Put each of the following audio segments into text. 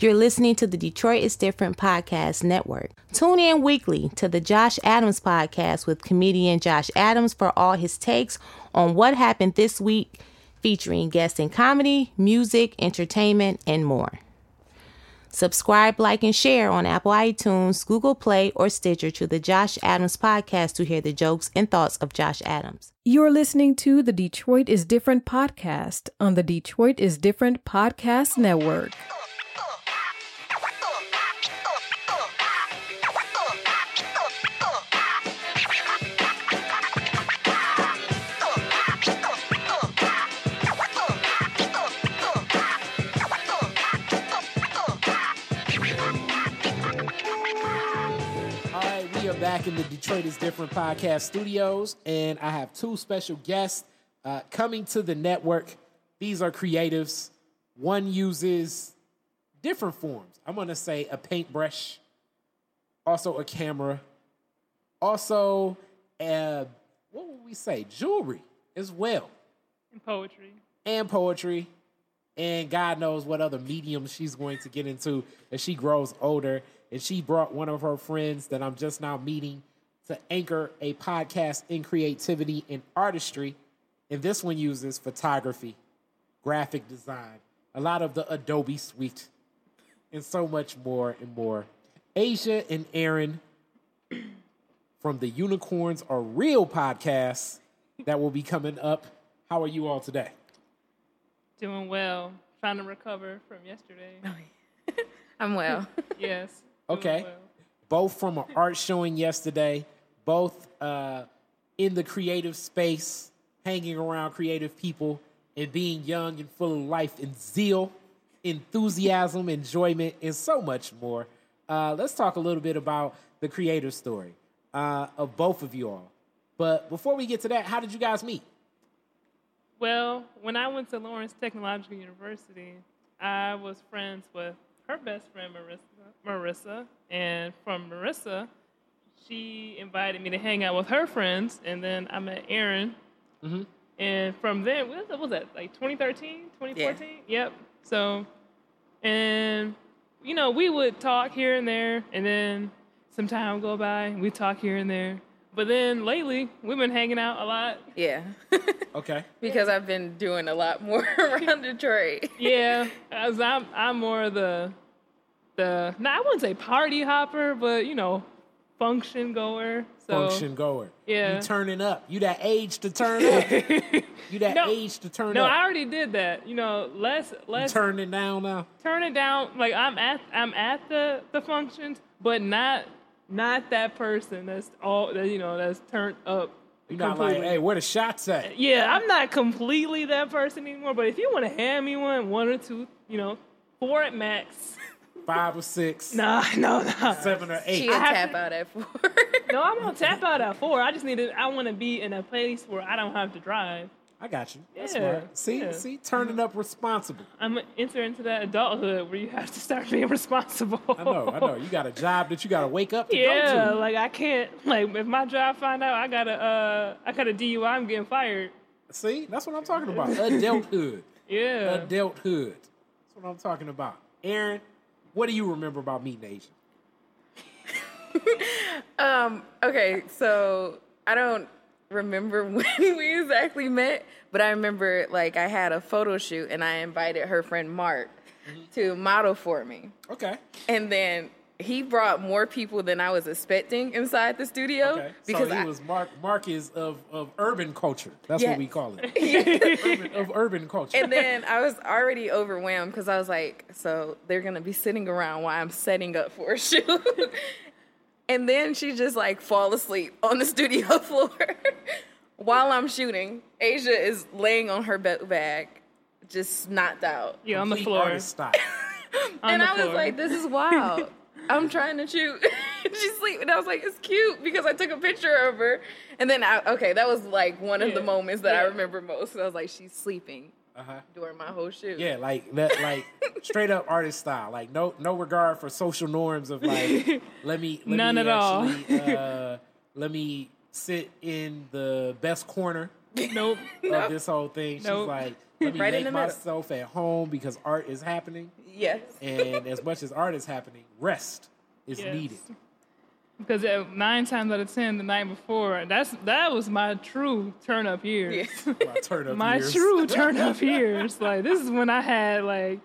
You're listening to the Detroit is Different podcast network. Tune in weekly to the Josh Adams podcast with comedian Josh Adams for all his takes on what happened this week, featuring guests in comedy, music, entertainment, and more. Subscribe, like, and share on Apple iTunes, Google Play, or Stitcher to the Josh Adams podcast to hear the jokes and thoughts of Josh Adams. You're listening to the Detroit is Different podcast on the Detroit is Different podcast network. Are back in the Detroit is Different podcast studios, and I have two special guests uh, coming to the network. These are creatives. One uses different forms. I'm going to say a paintbrush, also a camera, also, uh, what would we say? Jewelry as well, and poetry. and poetry, and God knows what other mediums she's going to get into as she grows older. And she brought one of her friends that I'm just now meeting to anchor a podcast in creativity and artistry. And this one uses photography, graphic design, a lot of the Adobe suite, and so much more and more. Asia and Aaron from the Unicorns Are Real podcast that will be coming up. How are you all today? Doing well. Trying to recover from yesterday. I'm well. yes. Okay. Both from an art showing yesterday, both uh, in the creative space, hanging around creative people, and being young and full of life and zeal, enthusiasm, enjoyment, and so much more. Uh, let's talk a little bit about the creative story uh, of both of you all. But before we get to that, how did you guys meet? Well, when I went to Lawrence Technological University, I was friends with her best friend Marissa, Marissa, and from Marissa, she invited me to hang out with her friends, and then I met Aaron. Mhm. And from then, what was that? Like 2013, 2014? Yep. So, and you know, we would talk here and there, and then some time would go by, and we talk here and there. But then lately, we've been hanging out a lot. Yeah. Okay. because I've been doing a lot more around Detroit. Yeah, as I'm I'm more of the the no, I wouldn't say party hopper, but you know, function goer. So Function goer. Yeah. You turning up. You that age to turn up. you that No. age to turn no, up. No, I already did that. You know, let's You let's turn it down now. turn it down. Like I'm at I'm at the the functions, but not not that person that's all that you know that's turned up. You're not like, hey, where the shots at? Yeah, I'm not completely that person anymore. But if you want to hand me one, one or two, you know, four at max. Five or six, Nah, no, no. seven or eight. She'll tap to- out at four. No, I'm gonna tap out at four. I just need to. I want to be in a place where I don't have to drive. I got you. That's Yeah, smart. See, yeah. see, turning up responsible. I'm gonna enter into that adulthood where you have to start being responsible. I know, I know. You got a job that you got to wake up to Yeah, go to. like I can't. Like if my job find out I got a, uh, I got a DUI, I'm getting fired. See, that's what I'm talking about. Adulthood. Yeah. Adulthood. That's what I'm talking about. Aaron, what do you remember about meeting Asian? um, okay, so I don't remember when we exactly met, but I remember like I had a photo shoot and I invited her friend Mark mm-hmm. to model for me. Okay. And then he brought more people than I was expecting inside the studio Okay. because so he I, was Mark. Mark is of, of urban culture. That's Yes. what we call it. urban, of urban culture. and then I was already overwhelmed because I was like, so they're gonna be sitting around while I'm setting up for a shoot. And then she just like fall asleep on the studio floor while I'm shooting. Asia is laying on her be- bag, just knocked out. yeah, on the floor. artist and the I was floor. like, this is wild. I'm trying to shoot. She's sleeping. I was like, it's cute because I took a picture of her. And then I, okay, that was like one of the moments that I remember most. I was like, she's sleeping Uh-huh. during my whole shoot. Yeah, like that, like straight up artist style. Like no no regard for social norms of like let me let None me at all. uh, let me sit in the best corner nope. of this whole thing. She's like, Let me Right in make the middle. myself at home because art is happening, Yes. and as much as art is happening, rest is Yes. needed. Because uh, nine times out of ten, the night before, that's that was my true turn up years. Yeah. My turn up my years. true turn up years. Like this is when I had like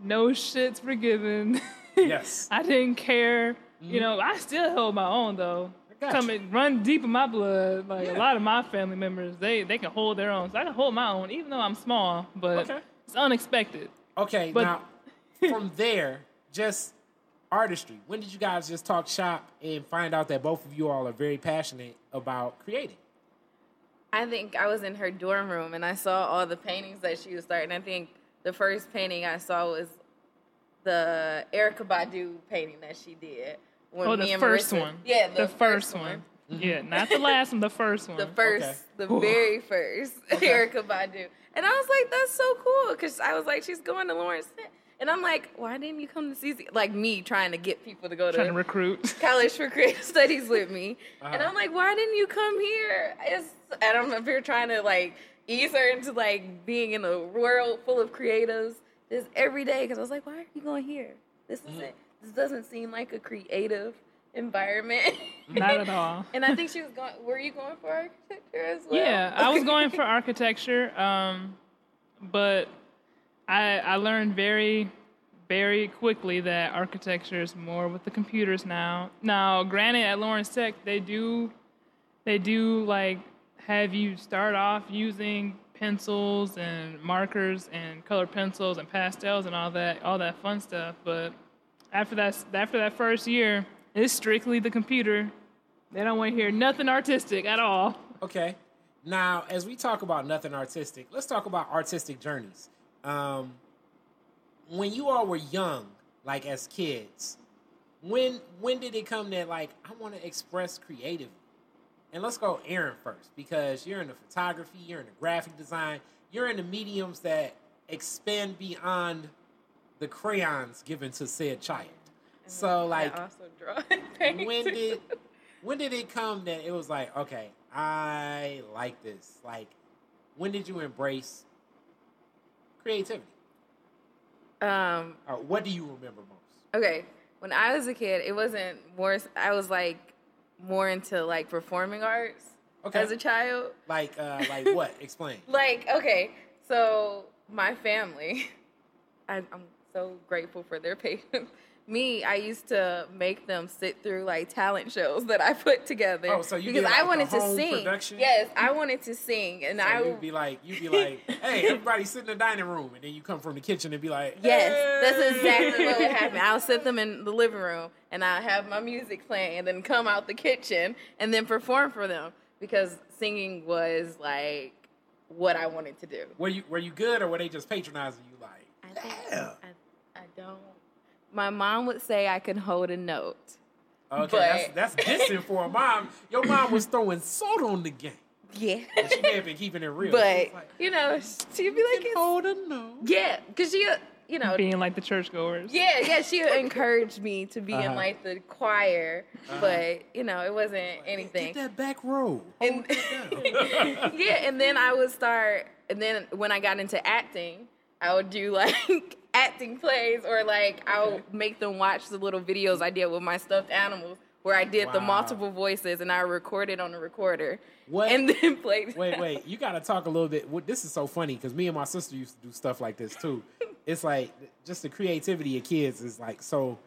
no shits forgiven. Yes. I didn't care. You know, I still held my own though. I Come and run deep in my blood. Like Yeah. a lot of my family members, they they can hold their own. So I can hold my own, even though I'm small. But Okay. it's unexpected. Okay, But- now from there, just artistry. When did you guys just talk shop and find out that both of you all are very passionate about creating? I think I was in her dorm room and I saw all the paintings that she was starting. I think the first painting I saw was the Erykah Badu painting that she did. When Oh, the first Marissa- one. Yeah, the, first, one. Yeah, not the last one. The first one. The first, Okay. the very first Erykah Badu. And I was like, that's so cool. Because I was like, she's going to Lawrence. And I'm like, why didn't you come to CC? Like me trying to get people to go to to recruit. college for creative studies with me. And Uh-huh. I'm like, why didn't you come here? It's, and I'm up here trying to like ease her into like being in a world full of creatives just every day. Because I was like, why are you going here? This Mm-hmm. isn't. This doesn't seem like a creative environment. Not at all. and I think she was going. Were you going for architecture as well? Yeah, I was going for architecture, um, but I I learned very very quickly that architecture is more with the computers now. Now, granted, at Lawrence Tech they do they do like have you start off using pencils and markers and colored pencils and pastels and all that all that fun stuff, but after that after that first year, it's strictly the computer. They don't want to hear nothing artistic at all. Okay. Now, as we talk about nothing artistic, let's talk about artistic journeys. Um, when you all were young, like as kids, when when did it come that like I want to express creatively? And let's go Aaron first because you're in the photography, you're in the graphic design, you're in the mediums that expand beyond the crayons given to said child. So like I also draw and paint. when did when did it come that it was like okay i like this like when did you embrace creativity um or what do you remember most okay when I was a kid, it wasn't more. I was like more into like performing arts Okay. as a child. like uh like what explain Like okay, so my family, I, I'm so grateful for their patience. Me, I used to make them sit through like talent shows that I put together. Oh, so you because did, I wanted the to sing. production? Yes, I wanted to sing, and so I you'd be like you'd be like hey everybody sit in the dining room and then you come from the kitchen and be like Yes, that's exactly what would happen. I'll sit them in the living room and I'll have my music playing and then come out the kitchen and then perform for them because singing was like what I wanted to do. were you were you good or were they just patronizing you like I think Yeah. I, I don't. My mom would say I can hold a note. okay But- that's that's dissing for a mom your mom was throwing salt on the game Yeah. and she may have been keeping it real but, like, you know, she'd be like, it's, hold a note yeah, because she, uh, you know, being like the churchgoers. yeah, yeah, she encouraged me to be Uh-huh. in like the choir, but, you know, it wasn't anything. Get that back row. And- Hold it yeah, and then I would start, and then when I got into acting, I would do like acting plays, or like I'll Okay. make them watch the little videos I did with my stuffed animals, where I did the multiple voices, and I recorded on the recorder, What? and then played. wait, wait. You got to talk a little bit. This is so funny because me and my sister used to do stuff like this too. It's like just the creativity of kids is like so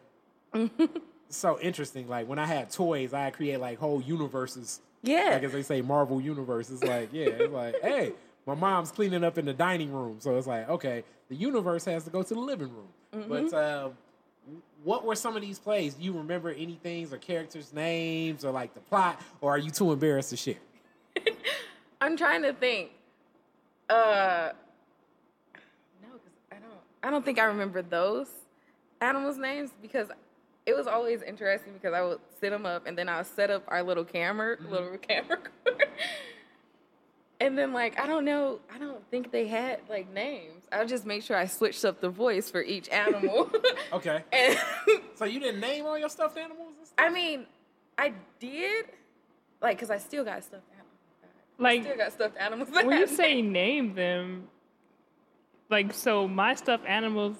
so interesting. Like when I had toys, I create like whole universes. Yeah. Like as they say, Marvel universes. Like yeah. It's like hey, my mom's cleaning up in the dining room, so it's like okay, the universe has to go to the living room. But um, what were some of these plays? Do you remember any things or characters' names or like the plot, or are you too embarrassed to share? I'm trying to think. Uh, no, because I don't. I don't think I remember those animals' names because it was always interesting because I would sit them up and then I would set up our little camera, little camera. And then like I don't know, I don't think they had like names. I would just make sure I switched up the voice for each animal. Okay. and So you didn't name all your stuffed animals? And stuff? I mean, I did, like, cause I still got stuffed animals. I Like still got stuffed animals. when you say name them, like so my stuffed animals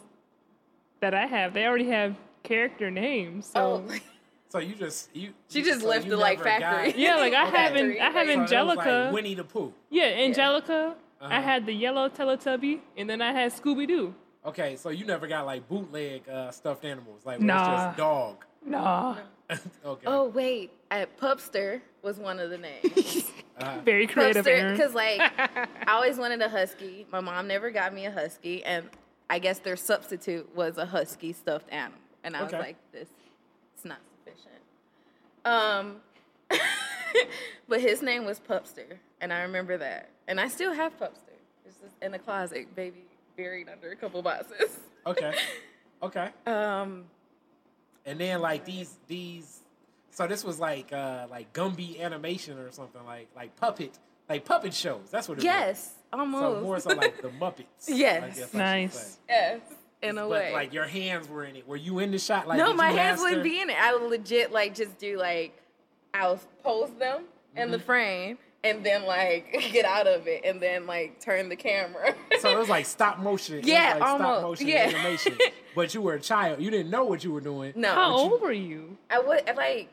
that I have, they already have character names. So Oh, So you just you. She just so left you the, like, never got- factory. yeah, like I Okay. have Factory, I have So Angelica. like Winnie the Pooh. yeah, Angelica. Uh-huh. I had the yellow Teletubby, and then I had Scooby Doo. Okay, so you never got like bootleg uh, stuffed animals, like where it's just dog. Nah, okay. oh wait, at Pupster was one of the names. very creative, because like I always wanted a husky. My mom never got me a husky, and I guess their substitute was a husky stuffed animal, and I Okay. was like, this, it's not sufficient. Um, but his name was Pupster, and I remember that, and I still have Pupster. It's just in the closet, baby, buried under a couple boxes. Okay. Okay. Um, And then like these these so this was like uh like Gumby animation or something like like puppet like puppet shows. That's what it yes, was. almost. So more so like the Muppets. Yes. I guess Nice. say. yes, in a but way. like your hands were in it. Were you in the shot? Like no, my hands wouldn't be in it. I would legit like just do like I'll pose them in Mm-hmm. the frame and then like get out of it and then like turn the camera. So it was like stop motion. Yeah, like stop almost. motion Yeah. animation. But you were a child. You didn't know what you were doing. no, How Would you- old were you? I would like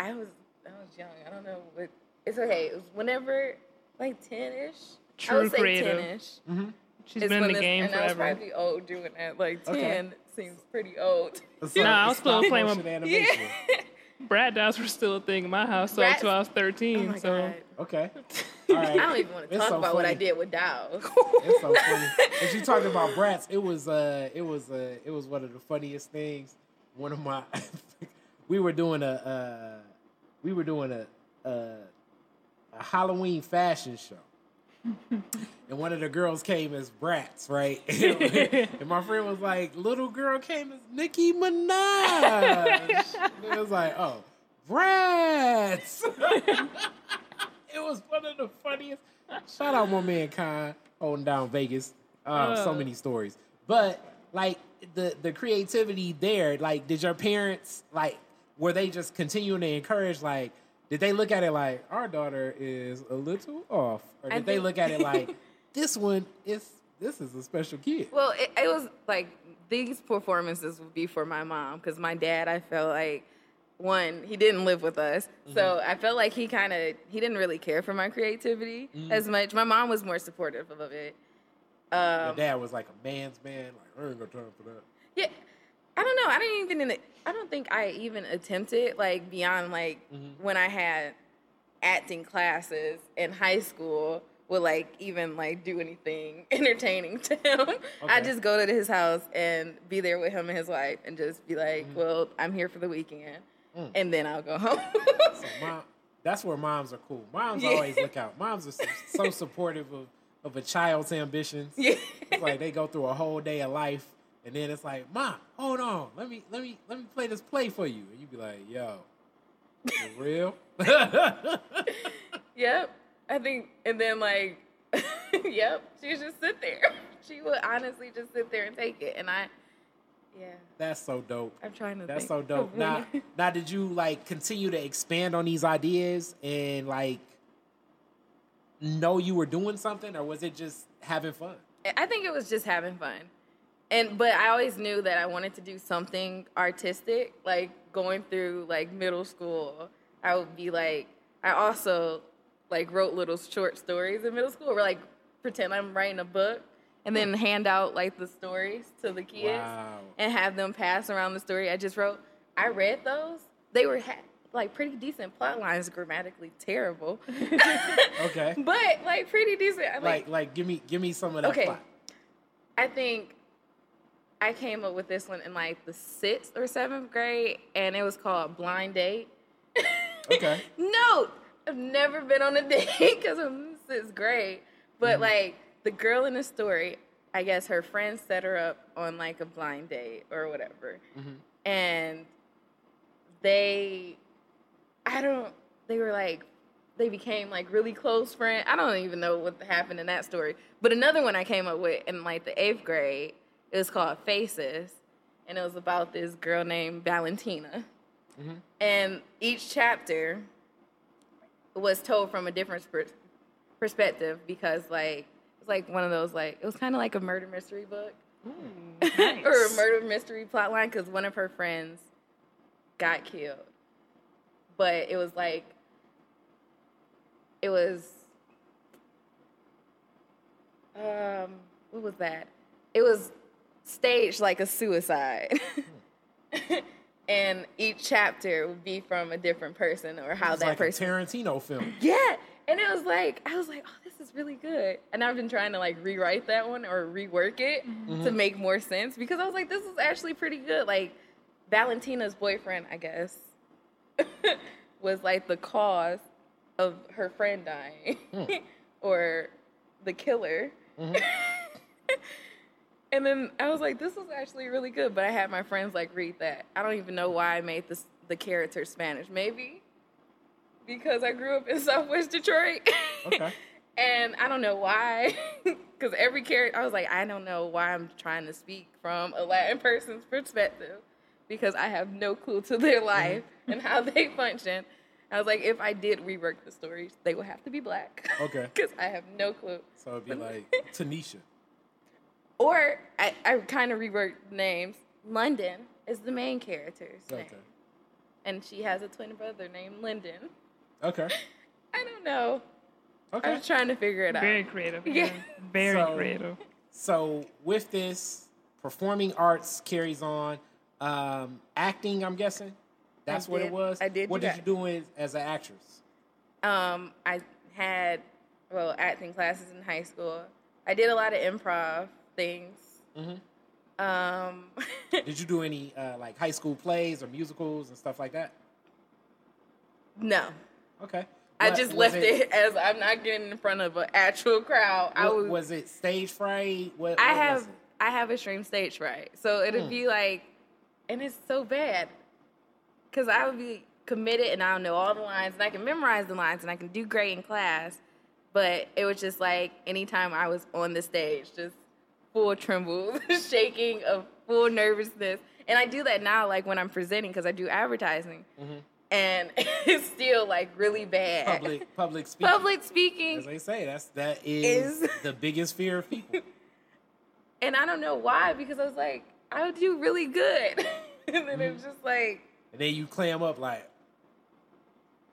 I was I was young. I don't know what it's okay. It was whenever like ten ish. I True would say creative. ten ish. She's been in the game and I was forever. probably old doing that. Like ten Okay. seems pretty old. So Nah, I was still playing with- motion animation. Bratz dolls were still a thing in my house so until I was Oh 13. my so god. Okay. All right. I don't even want to talk so about what I did with dolls. It's so funny. As you talking about Bratz, it was uh it was uh it was one of the funniest things. One of my we were doing a uh we were doing a a, a Halloween fashion show. and one of the girls came as Bratz, right? and my friend was like, little girl came as Nicki Minaj. and it was like, oh, Bratz. it was one of the funniest. Shout out my man Khan holding down Vegas. Uh, so Uh. many stories, but like the the creativity there. Like, did your parents like were they just continuing to encourage? Like, did they look at it like our daughter is a little off, or I did they think- look at it like this one is this is a special kid? Well, it, it was like these performances would be for my mom because my dad, I felt like one, he didn't live with us, so Mm-hmm. I felt like he kind of he didn't really care for my creativity Mm. as much. My mom was more supportive of it. Um, dad was like a man's man. Like I ain't got time for that. yeah, know. I didn't even. I don't think I even attempted like beyond like Mm-hmm. when I had acting classes in high school. Would like even like do anything entertaining to him. I Okay. just go to his house and be there with him and his wife and just be like, Mm-hmm. "Well, I'm here for the weekend," Mm. and then I'll go home. So mom, that's where moms are cool. Moms Yeah. always look out. Moms are so, so supportive of, of a child's ambitions. yeah, It's like they go through a whole day of life, and then it's like, Mom, hold on, let me let me let me play this play for you, and you'd be like, Yo, for real? yep. I think, and then like, yep, she would just sit there. She would honestly just sit there and take it, and I, yeah, that's so dope. I'm trying to. That's so dope. Now, now, did you like continue to expand on these ideas and like know you were doing something, or was it just having fun? I think it was just having fun. And but I always knew that I wanted to do something artistic. Like going through like middle school, I would be like I also like wrote little short stories in middle school where like pretend I'm writing a book and then hand out like the stories to the kids Wow. and have them pass around the story I just wrote. I read those. They were ha- like pretty decent plot lines, grammatically terrible. Okay. but like pretty decent. I, Like, like, give me, give me some of that Okay. plot. I think I came up with this one in like the sixth or seventh grade, and it was called Blind Date. Okay. no, I've never been on a date because I'm sixth grade. But mm-hmm. like the girl in the story, I guess her friends set her up on like a blind date or whatever, mm-hmm. and they, I don't, they were like. They became like really close friends. I don't even know what happened in that story. But another one I came up with in like the eighth grade, it was called Faces, and it was about this girl named Valentina. And each chapter was told from a different pers- perspective because like it was like one of those like it was kind of like a murder mystery book Nice. or a murder mystery plot line because one of her friends got killed, but it was like it was um what was that? It was staged like a suicide. and each chapter would be from a different person or how that like person a Tarantino film. yeah. And it was like, I was like, oh, this is really good. And I've been trying to like rewrite that one or rework it mm-hmm. to make more sense because I was like, this is actually pretty good. Like, Valentina's boyfriend, I guess, was like the cause of her friend dying hmm. or the killer. Mm-hmm. And then I was like, this is actually really good. But I had my friends like read that. I don't even know why I made this the character Spanish. Maybe because I grew up in Southwest Detroit. Okay. and I don't know why. Because every character, I was like, I don't know why I'm trying to speak from a Latin person's perspective because I have no clue to their mm-hmm. life and how they function. I was like, if I did rework the stories, they would have to be black. Okay. Because I have no clue. So it'd be like Tanisha. Or I, I kind of reworked the names. London is the main character's name. And she has a twin brother named Lyndon. Okay. I don't know. Okay. I Okay. was trying to figure it out. Very creative. Yeah. Yeah. Very So- creative. So with this, performing arts carries on. Um, acting, I'm guessing. That's what did- it was. I did What did that. you do as, as an actress? Um, I had well acting classes in high school. I did a lot of improv things. Mhm. Um, Did you do any uh, like high school plays or musicals and stuff like that? no, Okay. I just left it, as I'm not getting in front of an actual crowd. I was, was it stage fright? What, I have it? I have extreme stage fright, so it'd Hmm. be like, and it's so bad because I would be committed and I don't know all the lines and I can memorize the lines and I can do great in class, but it was just like anytime I was on the stage, just full tremble, shaking of full nervousness, and I do that now, like when I'm presenting because I do advertising, and it's still like really bad. Mm-hmm. public public speaking. Public speaking, As they say, that's that is, Is- the biggest fear of people. and I don't know why because I was like, I would do really good, and then it was just like. And then you clam up like,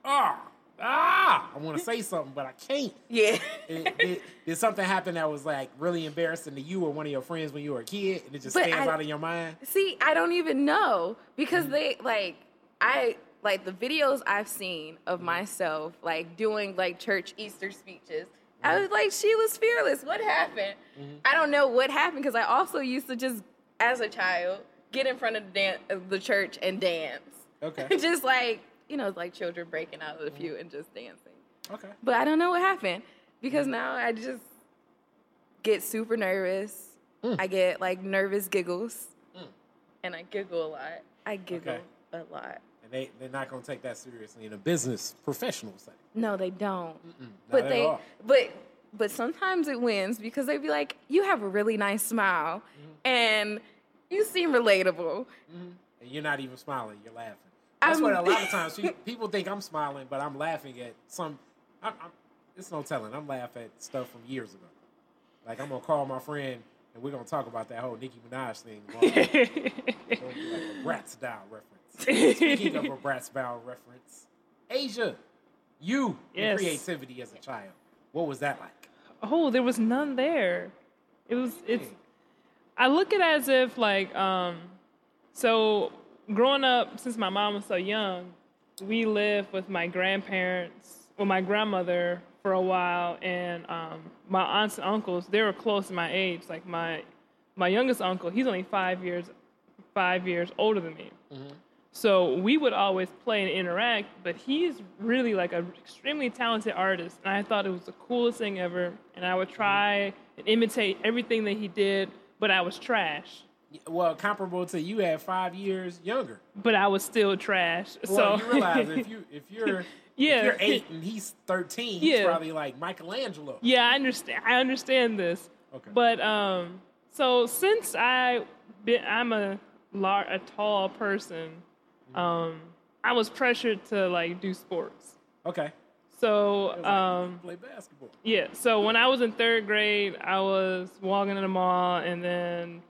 ah, ah, I want to say something, but I can't. Yeah. It, it, did something happen that was like really embarrassing to you or one of your friends when you were a kid, and it just But stands I- out in your mind? See, I don't even know because Mm-hmm. they like I like the videos I've seen of Mm-hmm. myself like doing like church Easter speeches. Mm-hmm. I was like, she was fearless. What happened? I don't know what happened because I also used to just, as a child, get in front of the, dan- of the church and dance. Okay. just like you know, it's like children breaking out of the pew and just dancing. Okay. But I don't know what happened because now I just get super nervous. Mm. I get like nervous giggles, and I giggle a lot. I giggle Okay. a lot. And they they're not gonna take that seriously in a business professional setting. No, they don't. But they, all. but but sometimes it wins because they'd be like, "You have a really nice smile, Mm-hmm. and you seem relatable." and you're not even smiling, you're laughing. That's what a lot of times people think I'm smiling, but I'm laughing at some. I'm, I'm, it's no telling. I'm laughing at stuff from years ago. Like I'm gonna call my friend and we're gonna talk about that whole Nicki Minaj thing. Like a Bratz style reference. Speaking of a Bratz style reference, Asia, you Yes. creativity as a child. What was that like? oh, there was none there. It was it's I look at it as if like um so growing up since my mom was so young, we lived with my grandparents, well my grandmother for a while and um my aunts and uncles, they were close to my age. Like my my youngest uncle, he's only 5 years 5 years older than me. So we would always play and interact, but he's really like an extremely talented artist, and I thought it was the coolest thing ever. And I would try and imitate everything that he did, but I was trash. Well, comparable to you at five years younger. But I was still trash. Well, so you realize if you if you're Yeah. if you're eight and he's thirteen, he's probably like Michelangelo. yeah, I understand. I understand this. Okay. But um, so since I been, I'm a lar- a tall person, um, I was pressured to like do sports. Okay. So um, Play basketball. yeah, so when I was in third grade, I was walking in the mall, and then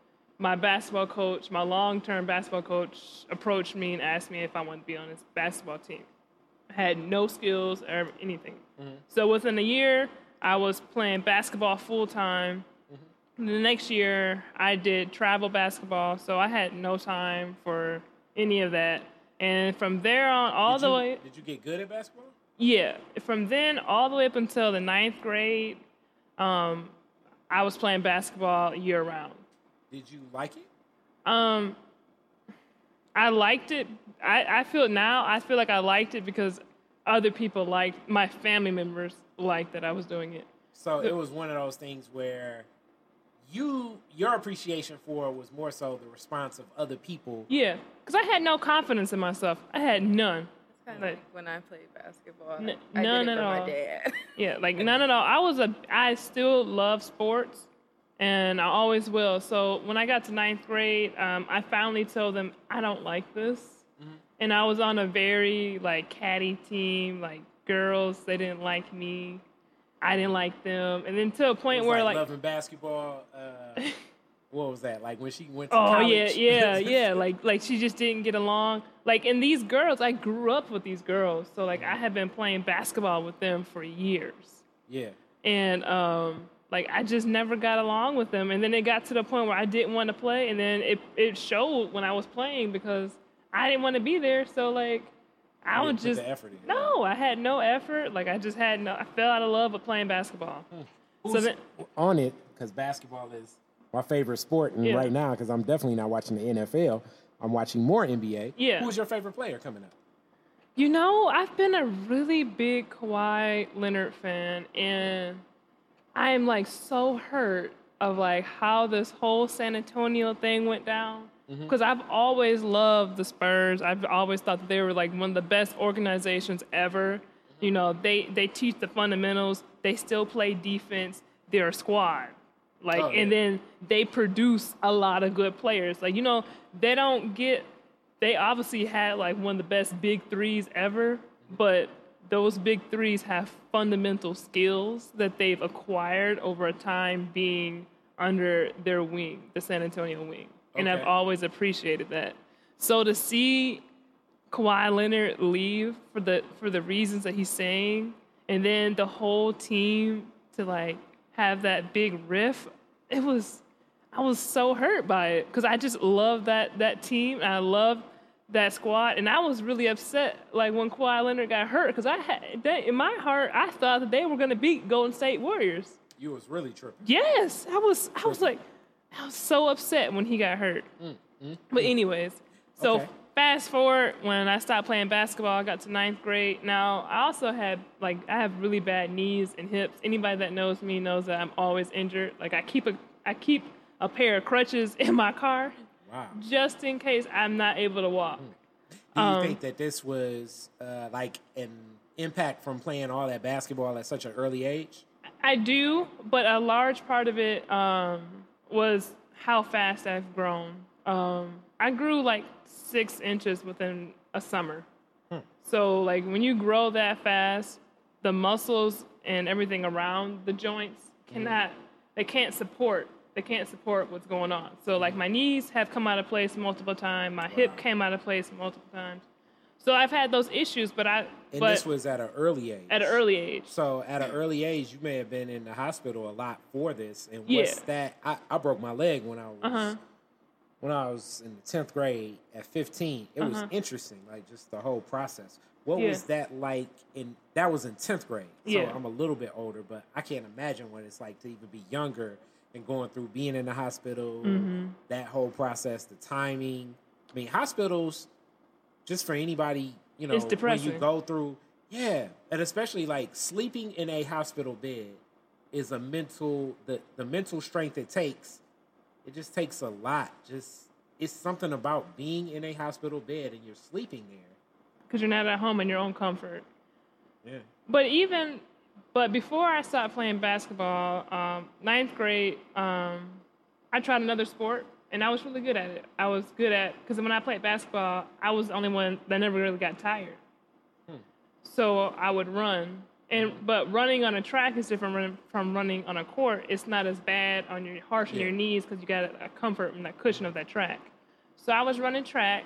my basketball coach, my long-term basketball coach, approached me and asked me if I wanted to be on his basketball team. I had no skills or anything. So within a year, I was playing basketball full time. The next year, I did travel basketball, so I had no time for any of that. And from there on, all Did the you- way, Did you get good at basketball? yeah, from then all the way up until the ninth grade, um, I was playing basketball year round. Did you like it? Um, I liked it. I, I feel now I feel like I liked it because other people liked my family members liked that I was doing it. So it was one of those things where you your appreciation for it was more so the response of other people. Yeah, because I had no confidence in myself. I had none. Kind of Like- like when I played basketball. N- I none did it at for all. my dad. Yeah, like none at all. I was a. I still love sports, and I always will. So when I got to ninth grade, um, I finally told them I don't like this, and I was on a very like catty team. Like girls, they didn't like me. I didn't like them, and then to a point where like, like, loving basketball. Uh, what was that like when she went to oh college? yeah, yeah, yeah, like like she just didn't get along. Like and these girls, I grew up with these girls, so like I have been playing basketball with them for years. yeah. and um, like I just never got along with them. And then it got to the point where I didn't want to play, and then it it showed when I was playing because I didn't want to be there. So like I would just the effort in. no, I had no effort. Like I just had no. I fell out of love with playing basketball. Hmm. So then, on it because basketball is my favorite sport, and Yeah. right now because I'm definitely not watching the NFL, I'm watching more NBA. Yeah. Who's your favorite player coming up? you know, I've been a really big Kawhi Leonard fan, and I am like so hurt of like how this whole San Antonio thing went down. Mm-hmm. Because I've always loved the Spurs. I've always thought that they were like one of the best organizations ever. You know, they they teach the fundamentals. They still play defense. They're a squad. Like, Oh, and yeah. then they produce a lot of good players. Like, you know, they don't get. They obviously had like one of the best big threes ever, but those big threes have fundamental skills that they've acquired over a time being under their wing, the San Antonio wing. And I've always appreciated that. So to see Kawhi Leonard leave for the for the reasons that he's saying, and then the whole team to like have that big riff, it was I was so hurt by it because I just love that that team. And I love that squad, and I was really upset like when Kawhi Leonard got hurt because I had that, in my heart I thought that they were going to beat Golden State Warriors. You was really tripping. Yes, I was. I was like, I was so upset when he got hurt. Mm, mm, mm. But anyways, so Okay. fast forward when I stopped playing basketball, I got to ninth grade. Now I also had like I have really bad knees and hips. Anybody that knows me knows that I'm always injured. Like I keep a I keep a pair of crutches in my car Wow. just in case I'm not able to walk. Do you Um, think that this was uh, like an impact from playing all that basketball at such an early age? I do, but a large part of it um, was how fast I've grown. Um, I grew like six inches within a summer. So, like, when you grow that fast, the muscles and everything around the joints cannot, they can't support, they can't support what's going on. So, like, my knees have come out of place multiple times, my hip came out of place multiple times. So, I've had those issues, but I, And but this was at an early age. at an early age. So at an early age, you may have been in the hospital a lot for this. And Yeah. what's that? I, I broke my leg when I was Uh-huh. when I was in the tenth grade at fifteen. It was Uh-huh. interesting, like just the whole process. What Yeah. was that like? In that was in tenth grade. So Yeah. I'm a little bit older, but I can't imagine what it's like to even be younger and going through being in the hospital. Mm-hmm. That whole process, the timing. I mean, hospitals. Just for anybody, you know, when you go through, yeah, and especially like sleeping in a hospital bed is a mental the the mental strength it takes. It just takes a lot. Just it's something about being in a hospital bed and you're sleeping there. because you're not at home in your own comfort. Yeah. But even, but before I stopped playing basketball, um, ninth grade, um, I tried another sport and I was really good at it. I was good at because when I played basketball, I was the only one that never really got tired. So I would run, And but running on a track is different from running on a court. It's not as bad on your harsh on your knees because you got a, a comfort and that cushion of that track. So I was running track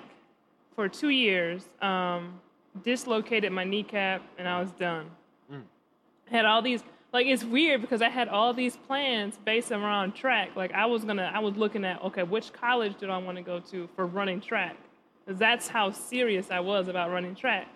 for two years, um, dislocated my kneecap, and I was done. Had all these like it's weird because I had all these plans based around track. Like I was gonna, I was looking at okay, which college did I want to go to for running track? Because that's how serious I was about running track.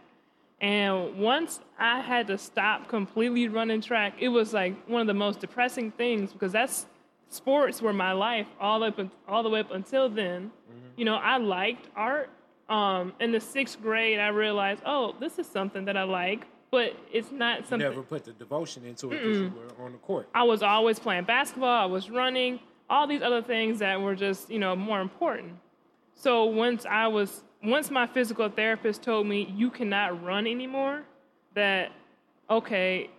And once I had to stop completely running track, it was like one of the most depressing things because that's sports were my life all up, all the way up until then. You know, I liked art. Um, in the sixth grade, I realized, oh, this is something that I like, but it's not something You never put the devotion into it because you were on the court. I was always playing basketball, I was running, all these other things that were just, you know, more important. So once I was once my physical therapist told me you cannot run anymore, that okay,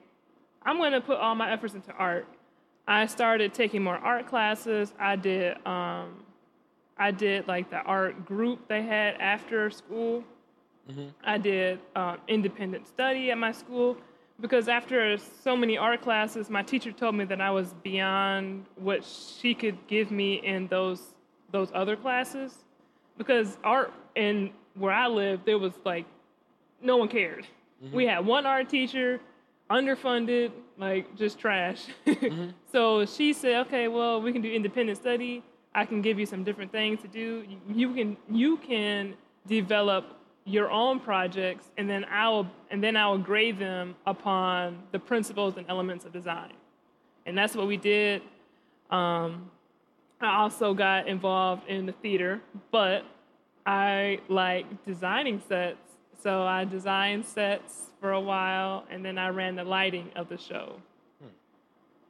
I'm going to put all my efforts into art. I started taking more art classes. I did um I did like the art group they had after school. Mm-hmm. I did um, independent study at my school because after so many art classes, my teacher told me that I was beyond what she could give me in those those other classes. Because art in where I lived, there was like no one cared. Mm-hmm. We had one art teacher, underfunded, like just trash. Mm-hmm. so she said, "Okay, well, we can do independent study. I can give you some different things to do. You- You can you can develop your own projects, and then I'll and then I'll grade them upon the principles and elements of design." And that's what we did. Um, I also got involved in the theater, but I like designing sets. So I designed sets for a while, and then I ran the lighting of the show.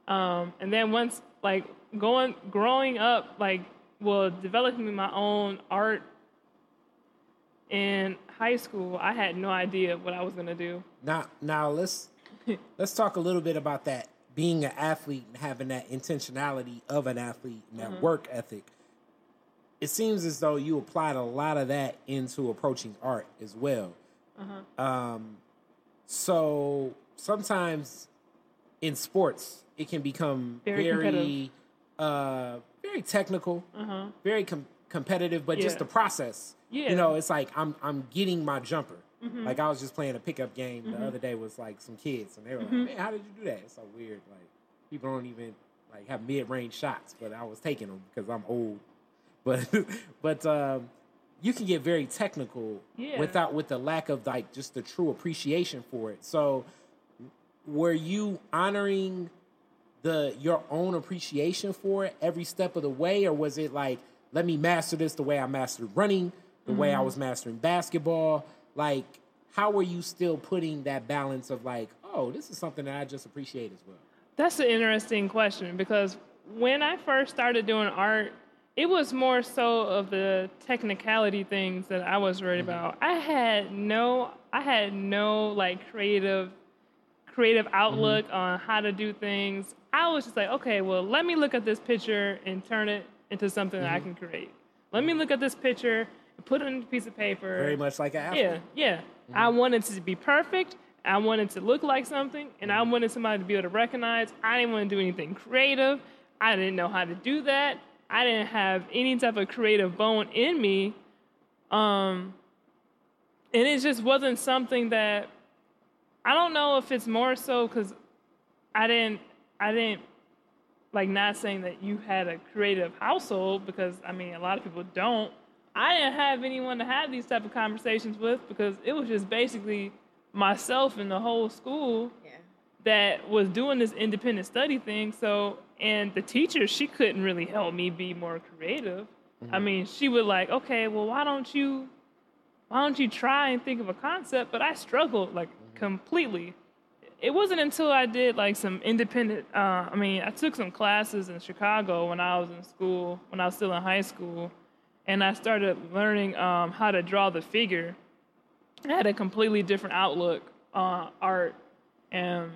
Um, and then once, like going, growing up, like well, developing my own art in high school, I had no idea what I was gonna do. Now, now let's let's talk a little bit about that. Being an athlete and having that intentionality of an athlete and that work ethic. It seems as though you applied a lot of that into approaching art as well. Uh Um, so sometimes in sports, it can become Very very, uh, very technical, very com- competitive, but just the process. Yeah. You know, it's like I'm I'm getting my jumper. Mm-hmm. Like I was just playing a pickup game the mm-hmm. other day with like some kids, and they were like, mm-hmm. "Man, how did you do that?" It's so weird. Like people don't even like have mid range shots, but I was taking them because I'm old. But but um, you can get very technical Yeah. without with the lack of like just the true appreciation for it. So were you honoring the your own appreciation for it every step of the way, or was it like, let me master this the way I mastered running, the way I mm-hmm. was mastering basketball? Like, how were you still putting that balance of like, oh, this is something that I just appreciate as well? That's an interesting question because when I first started doing art, it was more so of the technicality things that I was worried mm-hmm. about. I had no I had no like creative creative mm-hmm. outlook on how to do things. I was just like, okay, well, let me look at this picture and turn it into something that I mm-hmm. can create. Let me look at this picture and put it on a piece of paper. Very much like an. Yeah, yeah. Mm-hmm. I wanted it to be perfect. I wanted to look like something, and I mm-hmm. wanted somebody to be able to recognize. I didn't want to do anything creative. I didn't know how to do that. I didn't have any type of creative bone in me. Um, and it just wasn't something that I don't know if it's more so because I didn't, I didn't like not saying that you had a creative household because I mean a lot of people don't. I didn't have anyone to have these type of conversations with because it was just basically myself and the whole school Yeah. that was doing this independent study thing. So, and the teacher, she couldn't really help me be more creative. I mm-hmm. mean, she would like, okay, well, why don't you, why don't you try and think of a concept? But I struggled like mm-hmm. completely. It wasn't until I did like some independent. Uh, I mean, I took some classes in Chicago when I was in school, when I was still in high school, and I started learning um, how to draw the figure. I had a completely different outlook on art and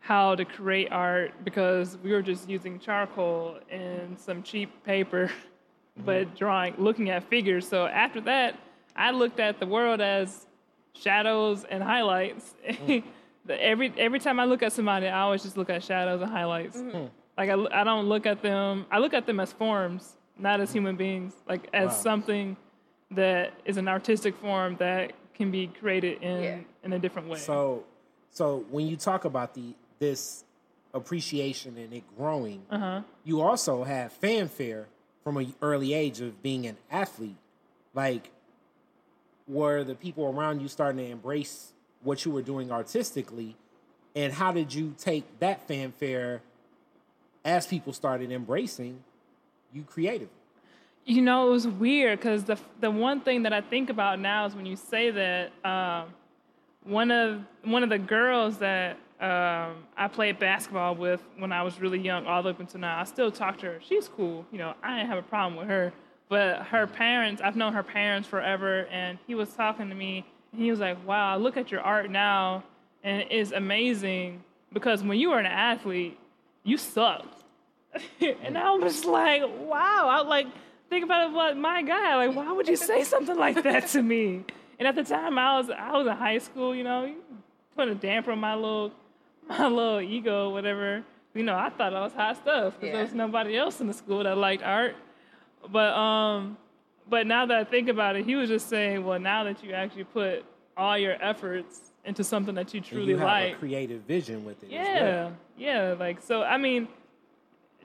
how to create art because we were just using charcoal and some cheap paper, but drawing, looking at figures. So after that, I looked at the world as shadows and highlights. the, every every time I look at somebody, I always just look at shadows and highlights. Hmm. Like I, I don't look at them. I look at them as forms, not as human beings. Like as Wow. something that is an artistic form that can be created in Yeah. in a different way. So, so when you talk about the this appreciation and it growing, uh-huh. you also have fanfare from an early age of being an athlete. Like, were the people around you starting to embrace what you were doing artistically, and how did you take that fanfare as people started embracing you creatively? You know, it was weird because the the one thing that I think about now is when you say that um, one of one of the girls that um, I played basketball with when I was really young, all the way up until now, I still talk to her. She's cool. You know, I didn't have a problem with her. But her parents, I've known her parents forever, and he was talking to me, he was like, "Wow, I look at your art now, and it's amazing because when you were an athlete, you sucked." and I was just like, wow. I like think about it, what my God, like why would you say something like that to me? And at the time, I was I was in high school, you know, you put a damper on my little my little ego, whatever. You know, I thought I was hot stuff because Yeah. there was nobody else in the school that liked art. But um, but now that I think about it, he was just saying, well, now that you actually put all your efforts into something that you And truly you have like, a creative vision with it. yeah, well. yeah. Like so, I mean,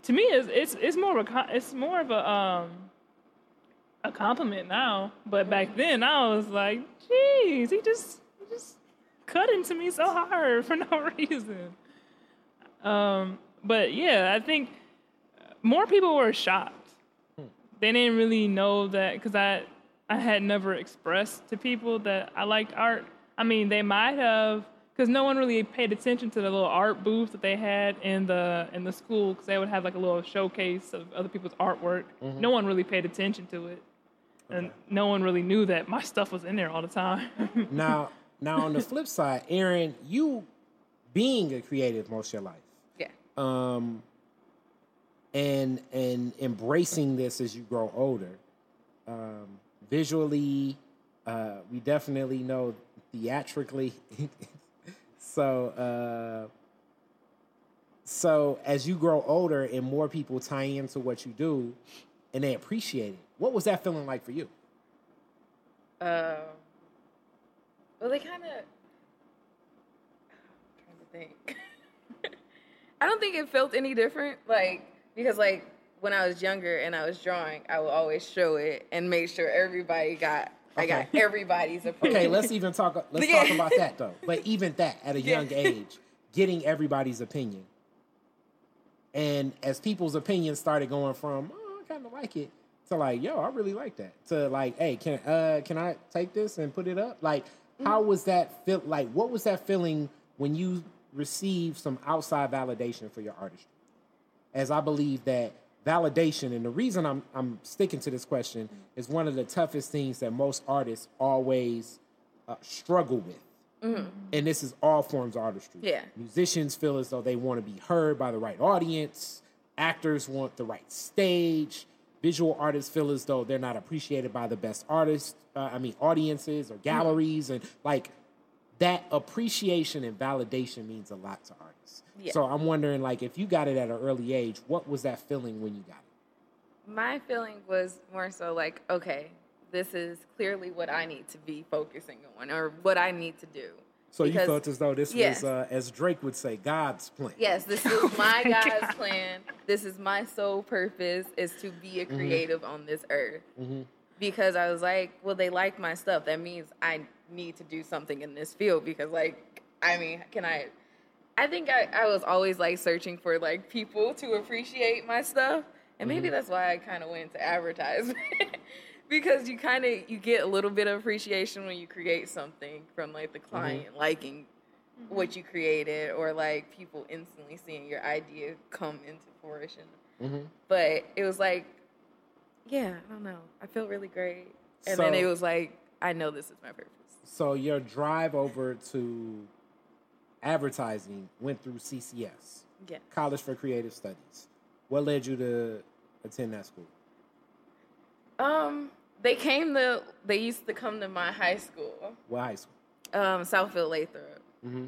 to me, it's it's it's more of a it's more of a um a compliment now. But back then, I was like, "Jeez, he just he just cut into me so hard for no reason." Um, but yeah, I think more people were shocked. They didn't really know that because I I had never expressed to people that I liked art. I mean, they might have because no one really paid attention to the little art booth that they had in the in the school because they would have like a little showcase of other people's artwork. No one really paid attention to it, and no one really knew that my stuff was in there all the time. now, now on the flip side, Aaron, you being a creative most of your life, Yeah. um, and and embracing this as you grow older, um, visually, uh, we definitely know theatrically. so, uh, so as you grow older and more people tie into what you do, and they appreciate it, what was that feeling like for you? Um, well, they kind of. trying to think. I don't think it felt any different, like because like when I was younger and I was drawing, I would always show it and make sure everybody got. I got everybody's opinion. Okay, let's even talk. Let's Yeah. talk about that though. But even that, at a Yeah. young age, getting everybody's opinion, and as people's opinions started going from, "Oh, I kind of like it," to like, "Yo, I really like that," to like, "Hey, can uh can I take this and put it up?" Like, how was that feel? Like, what was that feeling when you received some outside validation for your artistry? As I believe that validation, and the reason I'm I'm sticking to this question is one of the toughest things that most artists always uh, struggle with. And this is all forms of artistry. Yeah. Musicians feel as though they want to be heard by the right audience. Actors want the right stage. Visual artists feel as though they're not appreciated by the best artists. Uh, I mean, audiences or galleries, and like that appreciation and validation means a lot to artists. Yeah. So I'm wondering, like, if you got it at an early age, what was that feeling when you got it? My feeling was more so like, okay, this is clearly what I need to be focusing on or what I need to do. So you felt as though this yes. was, uh, as Drake would say, God's plan. Yes, this is my God's plan. This is my sole purpose is to be a creative on this earth. Because I was like, well, they like my stuff. That means I need to do something in this field because, like, I mean, can I? I think I, I was always like searching for like people to appreciate my stuff, and maybe mm-hmm. that's why I kind of went into advertisement because you kind of you get a little bit of appreciation when you create something from like the mm-hmm. client liking mm-hmm. what you created or like people instantly seeing your idea come into fruition. But it was like, yeah, I don't know. I felt really great. And then it was like, I know this is my purpose. So your drive over to advertising went through CCS, Yeah. College for Creative Studies. What led you to attend that school? Um, they came to, they used to come to my high school, What high school? um, Southfield Lathrop. Mm-hmm.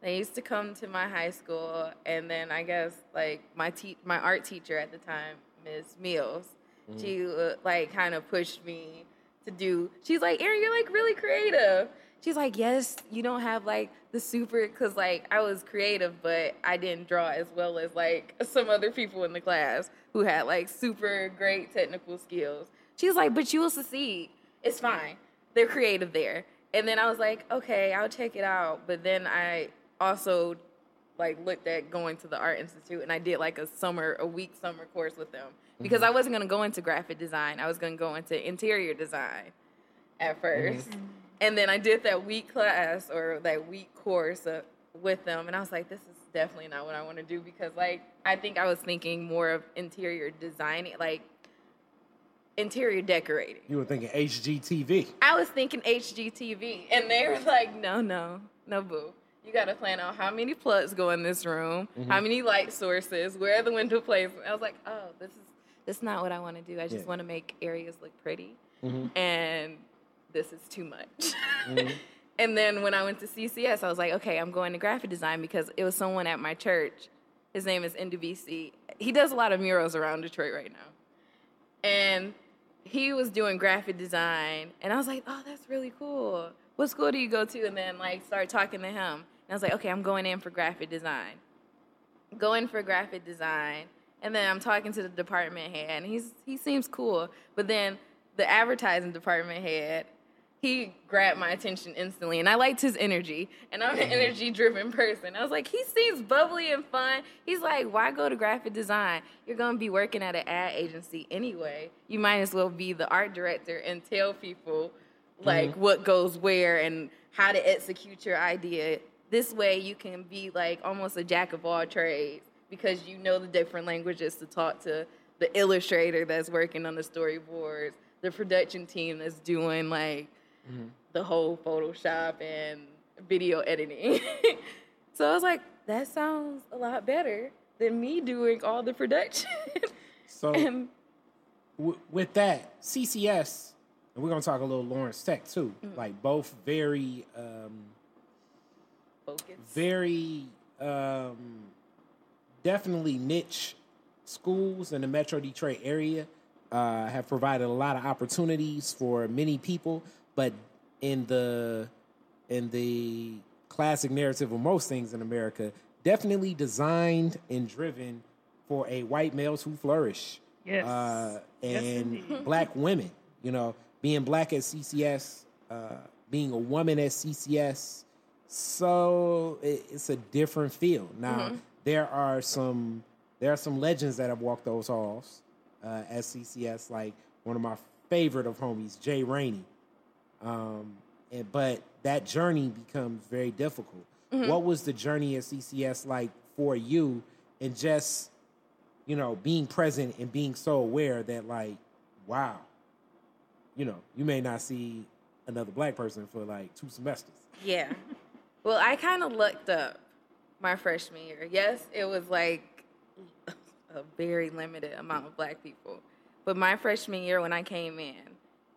They used to come to my high school, and then I guess like my te- my art teacher at the time, Miss Mills, she uh, like kind of pushed me to do. She's like, Erin, you're like really creative. She's like, yes, you don't have like the super, cause like I was creative, but I didn't draw as well as like some other people in the class who had like super great technical skills. She's like, but you will succeed. It's fine. They're creative there. And then I was like, okay, I'll check it out. But then I also like looked at going to the art institute and I did like a summer, a week summer course with them because mm-hmm. I wasn't gonna go into graphic design. I was gonna go into interior design at mm-hmm. 1st And then I did that week class or that week course uh, with them, and I was like, this is definitely not what I want to do because, like, I think I was thinking more of interior designing, like interior decorating. You were thinking HGTV. I was thinking HGTV, and they were like, no, no, no, boo. You got to plan out how many plugs go in this room, how mm-hmm. many light sources, where are the window placement. I was like, oh, this is this is not what I want to do. I just Yeah. want to make areas look pretty, mm-hmm. and this is too much. Mm-hmm. and then when I went to CCS, I was like, okay, I'm going to graphic design because it was someone at my church. His name is NDVC. He does a lot of murals around Detroit right now and he was doing graphic design and i was like oh that's really cool what school do you go to and then like start talking to him and i was like okay i'm going in for graphic design going for graphic design and then i'm talking to the department head and he's he seems cool but then the advertising department head he grabbed my attention instantly and I liked his energy. And I'm an mm-hmm. energy driven person. I was like, he seems bubbly and fun. He's like, why go to graphic design? You're gonna be working at an ad agency anyway. You might as well be the art director and tell people like mm-hmm. what goes where and how to execute your idea. This way you can be like almost a jack of all trades because you know the different languages to talk to the illustrator that's working on the storyboards, the production team that's doing like the whole Photoshop and video editing. so I was like, that sounds a lot better than me doing all the production. So and w- with that, CCS, and we're gonna talk a little Lawrence Tech too. Like both very, um, focus. very um, definitely niche schools in the Metro Detroit area uh, have provided a lot of opportunities for many people, but in the in the classic narrative of most things in America, definitely designed and driven for a white males who flourish. Yes. Uh, and indeed. black women, you know, being black at CCS, uh, being a woman at CCS, so it, it's a different feel. Now there are some there are some legends that have walked those halls uh, at CCS, like one of my favorite of homies, Jay Rainey. Um, and, but that journey becomes very difficult. What was the journey at CCS like for you, and just you know being present and being so aware that like, wow, you know, you may not see another black person for like two semesters. Yeah. Well, I kind of looked up my freshman year. Yes, it was like a very limited amount of black people. But my freshman year, when I came in,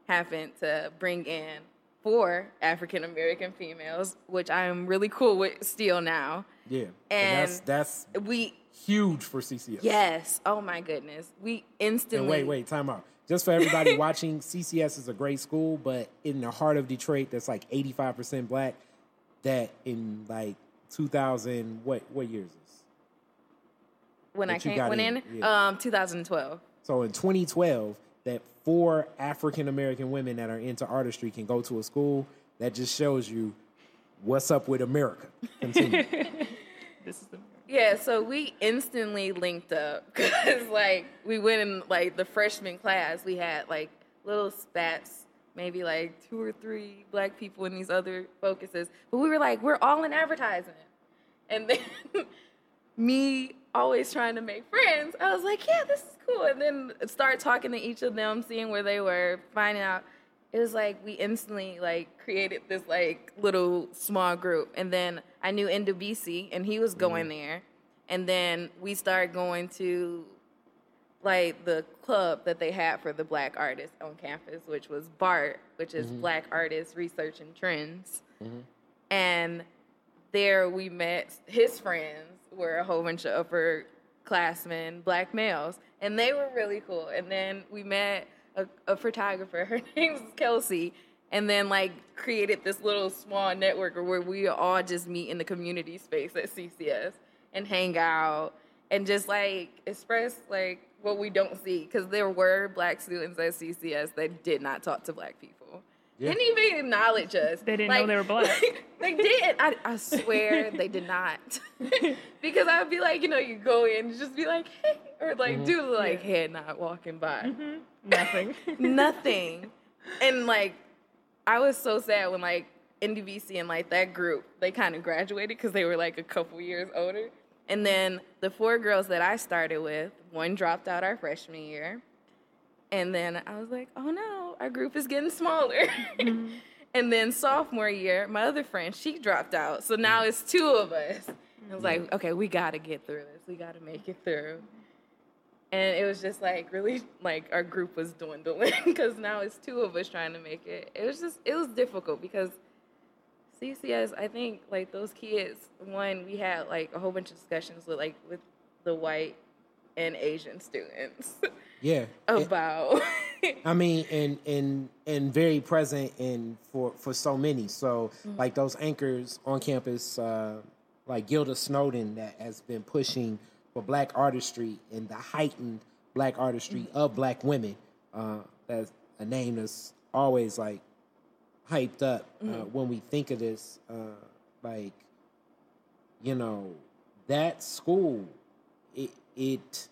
happened to bring in four African American females, which I am really cool with still now. Yeah, And that's that's We, huge for CCS. yes, oh my goodness. We instantly. And wait, wait, time out. Just for everybody watching, CCS is a great school, but in the heart of Detroit, that's like 85% black. That in like 2000, what what year is this? When I that you came, went in, in, yeah. um, 2012. So in 2012, that four African American women that are into artistry can go to a school. That just shows you what's up with America. Continue. This is the Yeah, so we instantly linked up because like we went in like the freshman class. We had like little spats, maybe like two or three black people in these other focuses, but we were like we're all in advertising, and then me always trying to make friends. I was like, yeah, this is cool, and then start talking to each of them, seeing where they were, finding out. It was like we instantly like created this like little small group, and then I knew NWBC, and he was mm-hmm. going there, and then we started going to like the club that they had for the black artists on campus, which was BART, which is mm-hmm. Black Artists Research and Trends. Mm-hmm. And there we met his friends were a whole bunch of upperclassmen, black males, and they were really cool. And then we met a, a photographer. Her name name's Kelsey. And then like created this little small network where we all just meet in the community space at CCS and hang out and just like express like what we don't see because there were black students at CCS that did not talk to black people. Yeah. Didn't even acknowledge us. They didn't know they were black. they did. I, I swear they did not. because I'd be like, you know, you go in and just be like, hey, or like mm-hmm. do like head not walking by. Mm-hmm. Nothing. Nothing. And like, I was so sad when like NDVC and like that group, they kind of graduated because they were like a couple years older. And then the four girls that I started with, one dropped out our freshman year. And then I was like, oh no, our group is getting smaller. Mm-hmm. and then sophomore year, my other friend, she dropped out. So now mm. it's two of us. I was like, okay, we gotta get through this. We gotta make it through. And it was just like really like our group was dwindling because now it's two of us trying to make it. It was just it was difficult because CCS, I think like those kids, one, we had like a whole bunch of discussions with like with the white and Asian students Yeah. about I mean, and and and very present in for for so many. So like those anchors on campus, uh, like Gilda Snowden, that has been pushing for black artistry and the heightened black artistry of black women. Uh, that's a name that's always like hyped up uh, when we think of this. Uh, like, you know, that school, it it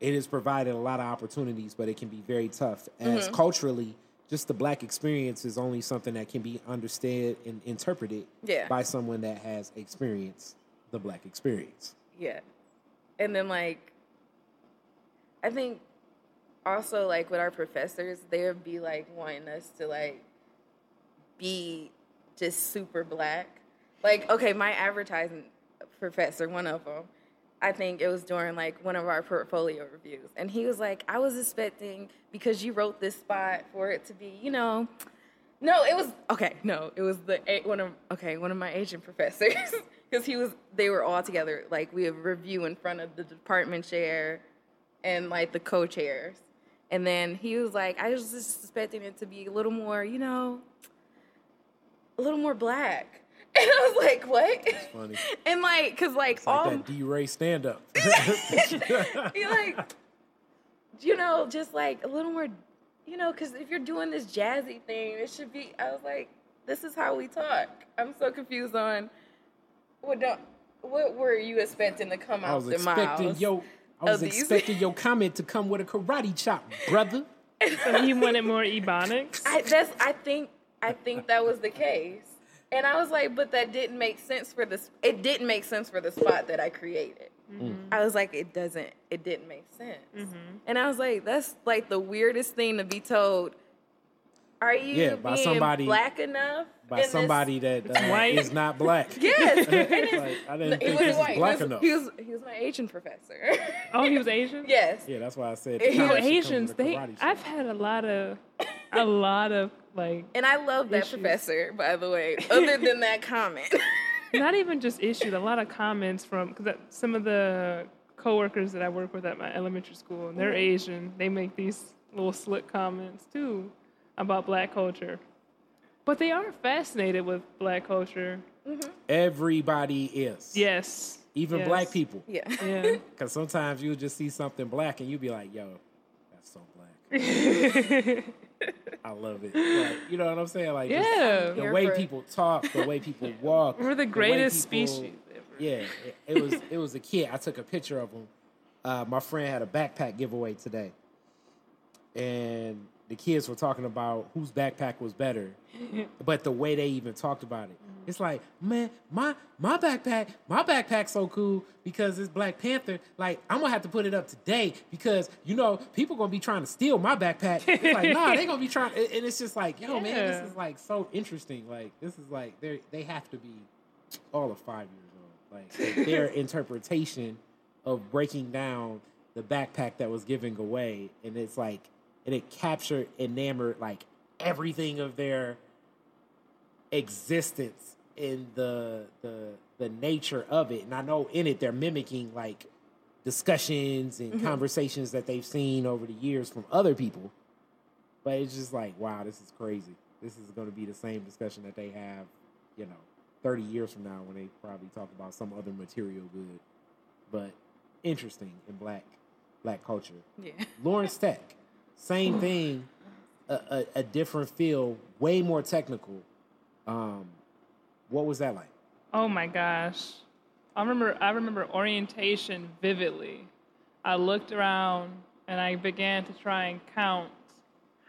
it has provided a lot of opportunities, but it can be very tough. As culturally, just the black experience is only something that can be understood and interpreted Yeah. by someone that has experienced the black experience. Yeah. And then like I think also like with our professors, they would be like wanting us to like be just super black. Like, okay, my advertising professor, one of them, I think it was during like one of our portfolio reviews, and he was like, "I was expecting because you wrote this spot for it to be, you know." No, it was okay. No, it was the one of okay one of my Asian professors because he was they were all together. Like we have review in front of the department chair and like the co-chairs, and then he was like, "I was just expecting it to be a little more, you know, a little more black." And I was like, "What?" funny. And like, cause like It's like all that D-Ray stand-up. you like, you know, just like a little more, you know, because if you're doing this jazzy thing, it should be. I was like, this is how we talk. I'm so confused on what don't, what were you expecting to come I out was the expecting mouths? yo, I was of these- expecting your comment to come with a karate chop, brother. so he wanted more ebonics. I, that's. I think. I think that was the case. And I was like, but that didn't make sense for this. It didn't make sense for the spot that I created. I was like, it doesn't. It didn't make sense. And I was like, that's like the weirdest thing to be told. Are you Yeah, by being somebody- black enough? By in this- somebody that uh, white. is not black. Yes, Like, I didn't he think wasn't was white. black he was, enough. He was he was my Asian professor. oh, he was Asian. yes. Yeah, that's why I said. You the know, So comment should come Asians, they. I've had a lot of, a lot of like, And I love that Issues. professor, by the way. Other than that comment. not even just issues. A lot of comments from because some of the coworkers that I work with at my elementary school, and they're mm-hmm. Asian. They make these little slick comments too about black culture, but they are fascinated with black culture. Mm-hmm. Everybody is. Yes, Even yes. black people. yeah. Yeah. Because sometimes you'll just see something black and you'll be like, yo, that's so black. I love it. Like, you know what I'm saying? Like, just yeah. the way for- people talk, the way people walk. We're the way greatest people- species ever. Yeah, it, it was it was a kid. I took a picture of him. Uh, my friend had a backpack giveaway today, and the kids were talking about whose backpack was better. but the way they even talked about it, it's like, man, my my backpack, my backpack's so cool because it's Black Panther. Like, I'm gonna have to put it up today because you know people gonna be trying to steal my backpack. It's like, nah, they gonna be trying, and it's just like, yo, man, this is like so interesting. Like, this is like they they have to be all of five years old. Like their interpretation of breaking down the backpack that was giving away, and it's like, and it captured, enamored like everything of their existence in the the the nature of it. And I know in it they're mimicking like discussions and Mm-hmm. conversations that they've seen over the years from other people. But it's just like, wow, this is crazy. This is going to be the same discussion that they have, you know, 30 years from now when they probably talk about some other material good. But interesting in black black culture. Yeah. Lawrence Tech, same thing, a, a, a different feel, way more technical. Um, what was that like? Oh my gosh. I remember I remember orientation vividly. I looked around and I began to try and count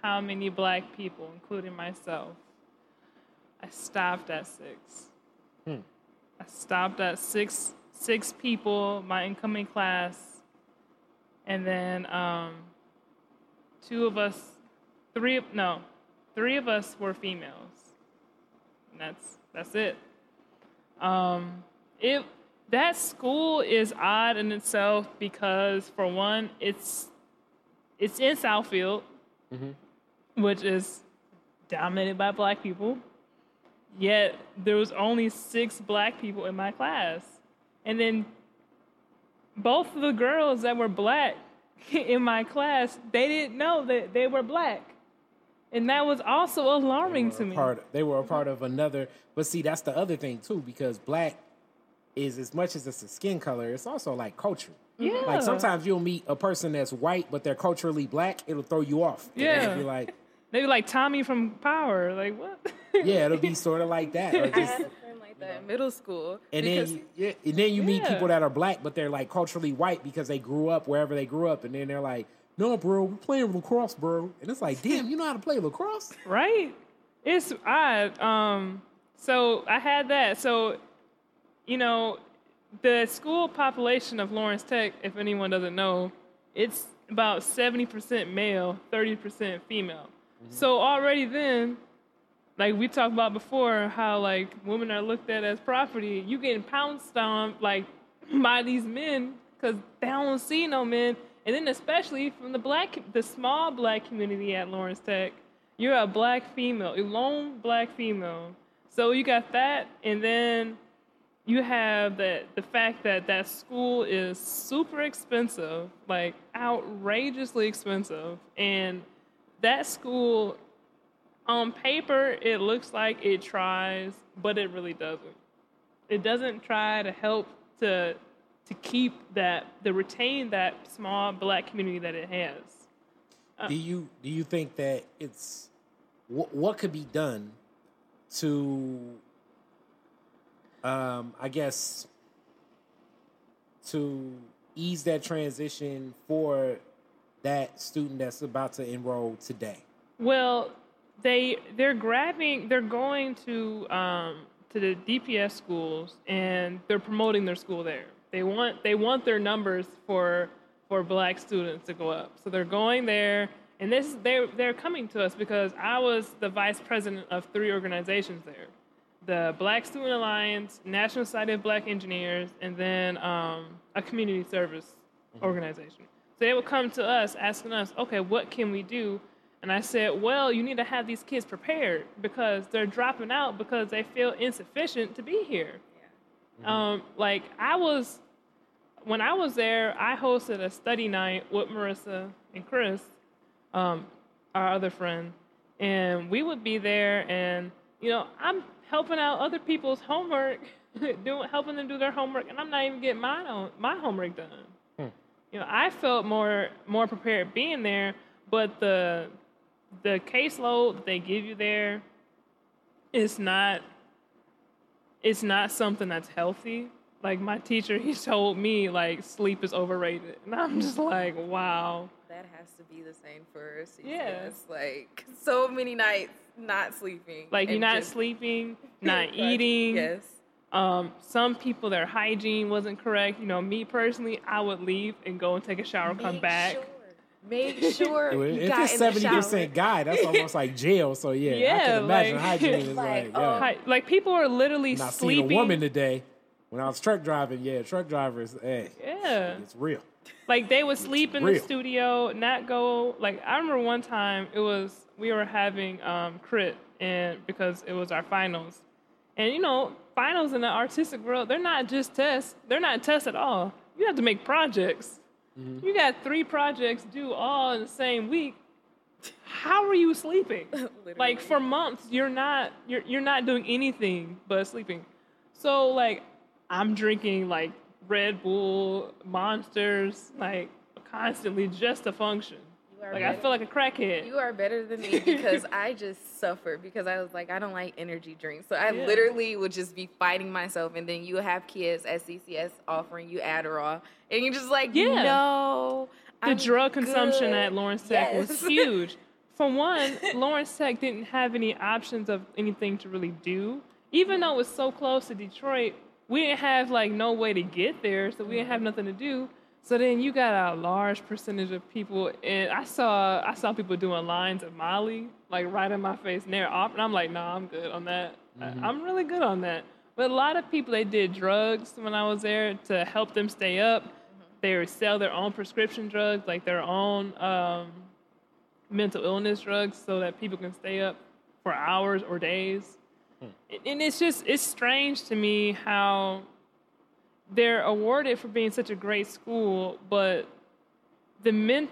how many black people, including myself. I stopped at six. Hmm. I stopped at six six people, my incoming class, and then um, two of us, three no, three of us were females. And that's that's it. Um, it that school is odd in itself because for one, it's it's in Southfield, which is dominated by black people. Yet there was only six black people in my class, and then both of the girls that were black in my class, they didn't know that they were black, and that was also alarming to me. Part, they were a part of another. But see, that's the other thing too, because black is as much as it's a skin color, it's also like culture. Yeah. Like sometimes you'll meet a person that's white, but they're culturally black. It'll throw you off. Yeah. Be like, Maybe like Tommy from Power. Like what? yeah, it'll be sort of like that. Or just, had a friend like that in middle school. and because- then, you, yeah, and then you meet Yeah. people that are black, but they're like culturally white because they grew up wherever they grew up, and then they're like, "No, bro, we're playing lacrosse, bro," and it's like, "Damn, you know how to play lacrosse?" right? It's odd. Um, so I had that. So, you know, the school population of Lawrence Tech, if anyone doesn't know, it's about 70% male, 30% female. So already then, like we talked about before, how like women are looked at as property. You getting pounced on like by these men because they don't see no men. And then especially from the black, the small black community at Lawrence Tech, you're a black female, a lone black female. So you got that, and then you have the the fact that that school is super expensive, like outrageously expensive, and that school on paper it looks like it tries, but it really doesn't. It doesn't try to help to to keep that to retain that small black community that it has. do you do you think that it's what, what could be done to um i guess to ease that transition for that student that's about to enroll today Well, they they're grabbing they're going to um, to the DPS schools and they're promoting their school there. They want they want their numbers for for black students to go up. So they're going there and this they they're coming to us because I was the vice president of three organizations there. The Black Student Alliance, National Society of Black Engineers, and then um, a community service organization. So they would come to us asking us, okay, what can we do? And I said, well, you need to have these kids prepared because they're dropping out because they feel insufficient to be here. Um, like I was, when I was there, I hosted a study night with Marissa and Chris, um, our other friend, and we would be there, and you know, I'm helping out other people's homework, doing helping them do their homework, and I'm not even getting my own my homework done. You know, I felt more more prepared being there, but the the caseload they give you there is not it's not something that's healthy. Like my teacher, he told me like sleep is overrated, and I'm just like, wow. That has to be the same for CCS. Yeah. Like so many nights not sleeping. Like you're not just- sleeping, not Like, eating. Yes. Um, some people their hygiene wasn't correct. You know, me personally, I would leave and go and take a shower, come Make back. Sure. Make sure you if got it's in the seventy percent guy that's almost like jail so yeah, i can imagine like- hygiene is Like, like, oh, yeah. Hi- Like people are literally and i sleeping. seen a woman today when i was truck driving yeah truck drivers hey Yeah. it's real Like they would sleep in the studio, not go. Like I remember one time it was we were having um, crit and because it was our finals, And you know, finals in the artistic world, they're not just tests. They're not tests at all. You have to make projects. Mm-hmm. You got three projects due all in the same week. How are you sleeping? like for months, you're not you're you're not doing anything but sleeping. So like I'm drinking like Red Bull, Monsters, like constantly just to function. Like I feel like a crackhead. You are better than me because I just suffer because I was like, I don't like energy drinks. So I Yeah. literally would just be fighting myself. And then you have kids at CCS offering you Adderall. And you're just like, Yeah. no. the I'm drug consumption good." at Lawrence Tech was huge. For one, Lawrence Tech didn't have any options of anything to really do. Even though it was so close to Detroit, we didn't have like no way to get there, so we didn't have mm-hmm. nothing to do. So then you got a large percentage of people, and I saw I saw people doing lines of Molly like right in my face, and they're off, and I'm like, nah, I'm good on that. I- I'm really good on that. But a lot of people they did drugs when I was there to help them stay up. They would sell their own prescription drugs, like their own um, mental illness drugs, so that people can stay up for hours or days. And it's just it's strange to me how they're awarded for being such a great school, but the men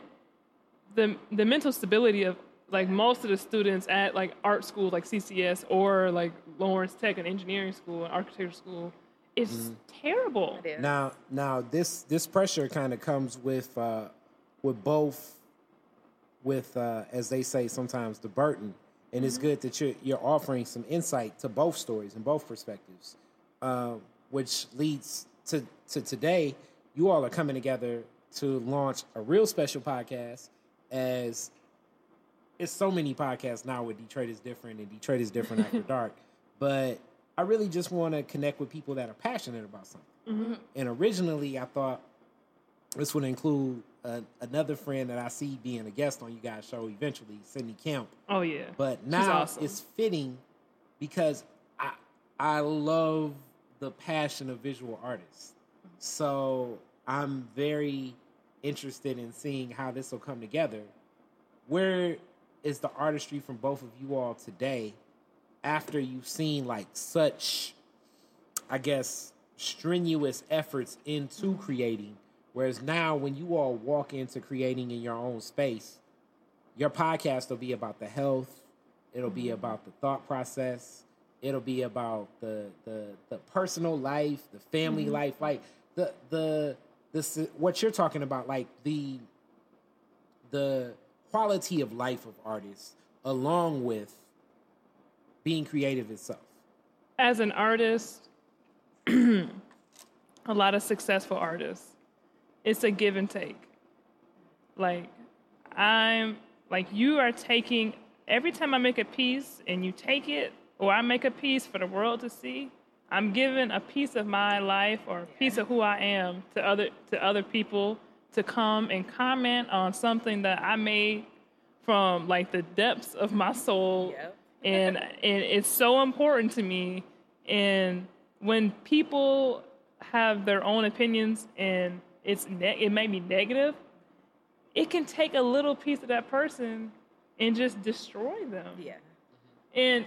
the the mental stability of like most of the students at like art schools like CCS or like Lawrence Tech and engineering school and architecture school is terrible. It is. Now, now this this pressure kind of comes with uh, with both, with uh, as they say sometimes the burden, and it's good that you're you're offering some insight to both stories and both perspectives, uh, which leads to to today. You all are coming together to launch a real special podcast as it's so many podcasts now where Detroit is different and Detroit is different after dark. But I really just want to connect with people that are passionate about something. And originally, I thought this would include uh, another friend that I see being a guest on you guys' show eventually, Sydney Kemp. Oh yeah. But now awesome. it's fitting because I I love the passion of visual artists. So I'm very interested in seeing how this will come together. Where is the artistry from both of you all today after you've seen like such I guess strenuous efforts into creating whereas now when you all walk into creating in your own space your podcast will be about the health it'll be mm-hmm. about the thought process it'll be about the the, the personal life the family mm-hmm. life like the the the what you're talking about like the the quality of life of artists along with being creative itself as an artist, a lot of successful artists, it's a give and take. Like, I'm like, you are taking every time I make a piece and you take it, or I make a piece for the world to see, I'm giving a piece of my life or a piece of who I am to other to other people to come and comment on something that I made from like the depths of my soul Yep. and and it's so important to me and when people have their own opinions and it's ne- it may be negative it can take a little piece of that person and just destroy them Yeah. and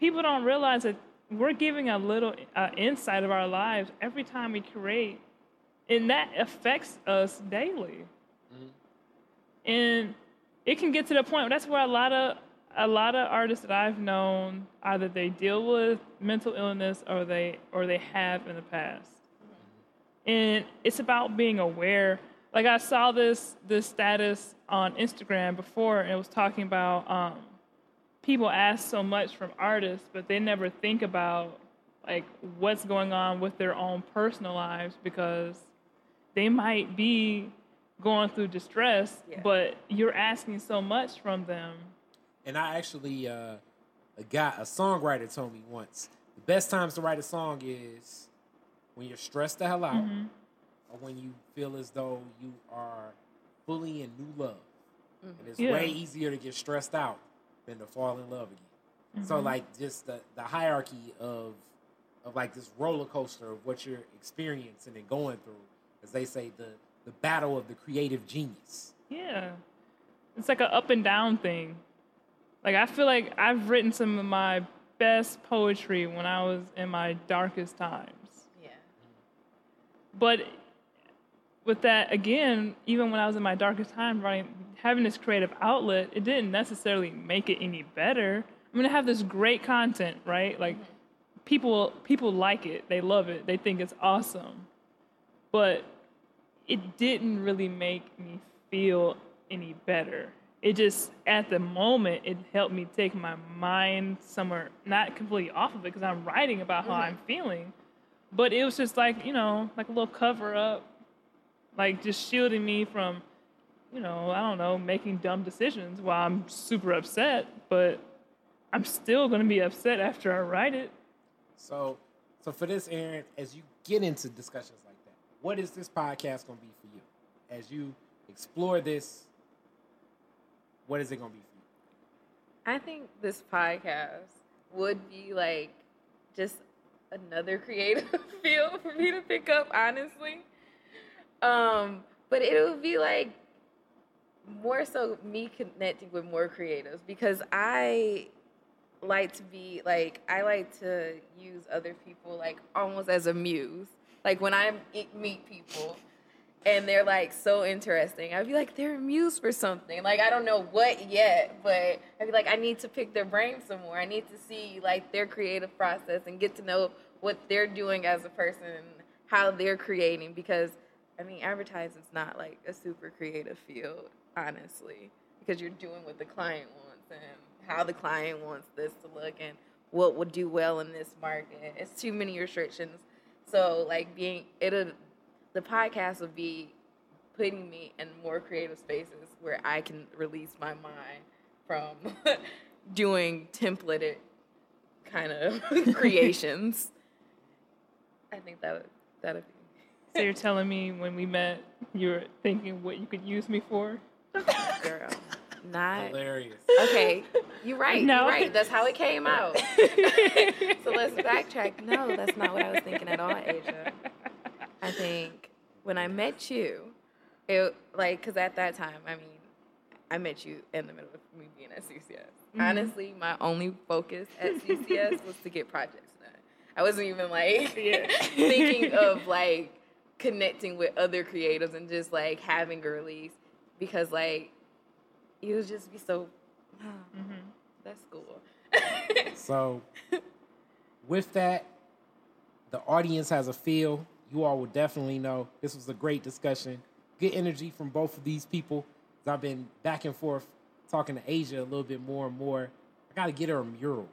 people don't realize that we're giving a little uh, insight of our lives every time we create and that affects us daily and it can get to the point that's where a lot of a lot of artists that I've known either they deal with mental illness or they or they have in the past. And it's about being aware. Like I saw this this status on Instagram before and it was talking about um, people ask so much from artists but they never think about like what's going on with their own personal lives because they might be going through distress Yeah. but you're asking so much from them And I actually, uh, a guy, a songwriter told me once, the best times to write a song is when you're stressed the hell out, or when you feel as though you are fully in new love. And it's Yeah. way easier to get stressed out than to fall in love again. So mm-hmm. like just the, the hierarchy of of like this roller coaster of what you're experiencing and going through, as they say, the the battle of the creative genius. Yeah. It's like an up and down thing. Like I feel like I've written some of my best poetry when I was in my darkest times. Yeah. But with that, again, even when I was in my darkest time, writing, having this creative outlet, it didn't necessarily make it any better. I'm gonna have this great content, right? Like people people like it, they love it, they think it's awesome. But it didn't really make me feel any better. It just at the moment it helped me take my mind somewhere not completely off of it because I'm writing about how I'm feeling. But it was just like, you know, like a little cover up, like just shielding me from, you know, I don't know, making dumb decisions while I'm super upset, but I'm still gonna be upset after I write it. So, so for this, Aaron, as you get into discussions like that, what is this podcast going to be for you? As you explore this, what is it going to be for you? I think this podcast would be like just another creative field for me to pick up, honestly. Um, but it would be like more so me connecting with more creatives because I like to be like I like to use other people like almost as a muse. Like when I meet people and they're like so interesting, I'd be like they're a muse for something. Like I don't know what yet, but I'd be like I need to pick their brain some more. I need to see like their creative process and get to know what they're doing as a person and how they're creating because I mean advertising's not like a super creative field, honestly, because you're doing what the client wants and how the client wants this to look and what would do well in this market. It's too many restrictions. So like being it'll the podcast will be putting me in more creative spaces where I can release my mind from doing templated kind of creations. I think that would that'd be So you're telling me when we met, you were thinking what you could use me for? girl. Not Hilarious. okay. You're right. No. You're right. That's how it came out. so let's backtrack. No, that's not what I was thinking at all, Asia. I think when I met you, it like because at that time, I mean, I met you in the middle of me being at CCS. Mm-hmm. Honestly, my only focus at CCS was to get projects done. I wasn't even like Yeah. thinking of like connecting with other creatives and just like having a release because like you would just be so. Mm-hmm. That's cool. So, with that, the audience has a feel. You all will definitely know this was a great discussion. Good energy from both of these people I've been back and forth talking to Asia a little bit more and more. I got to get her a mural.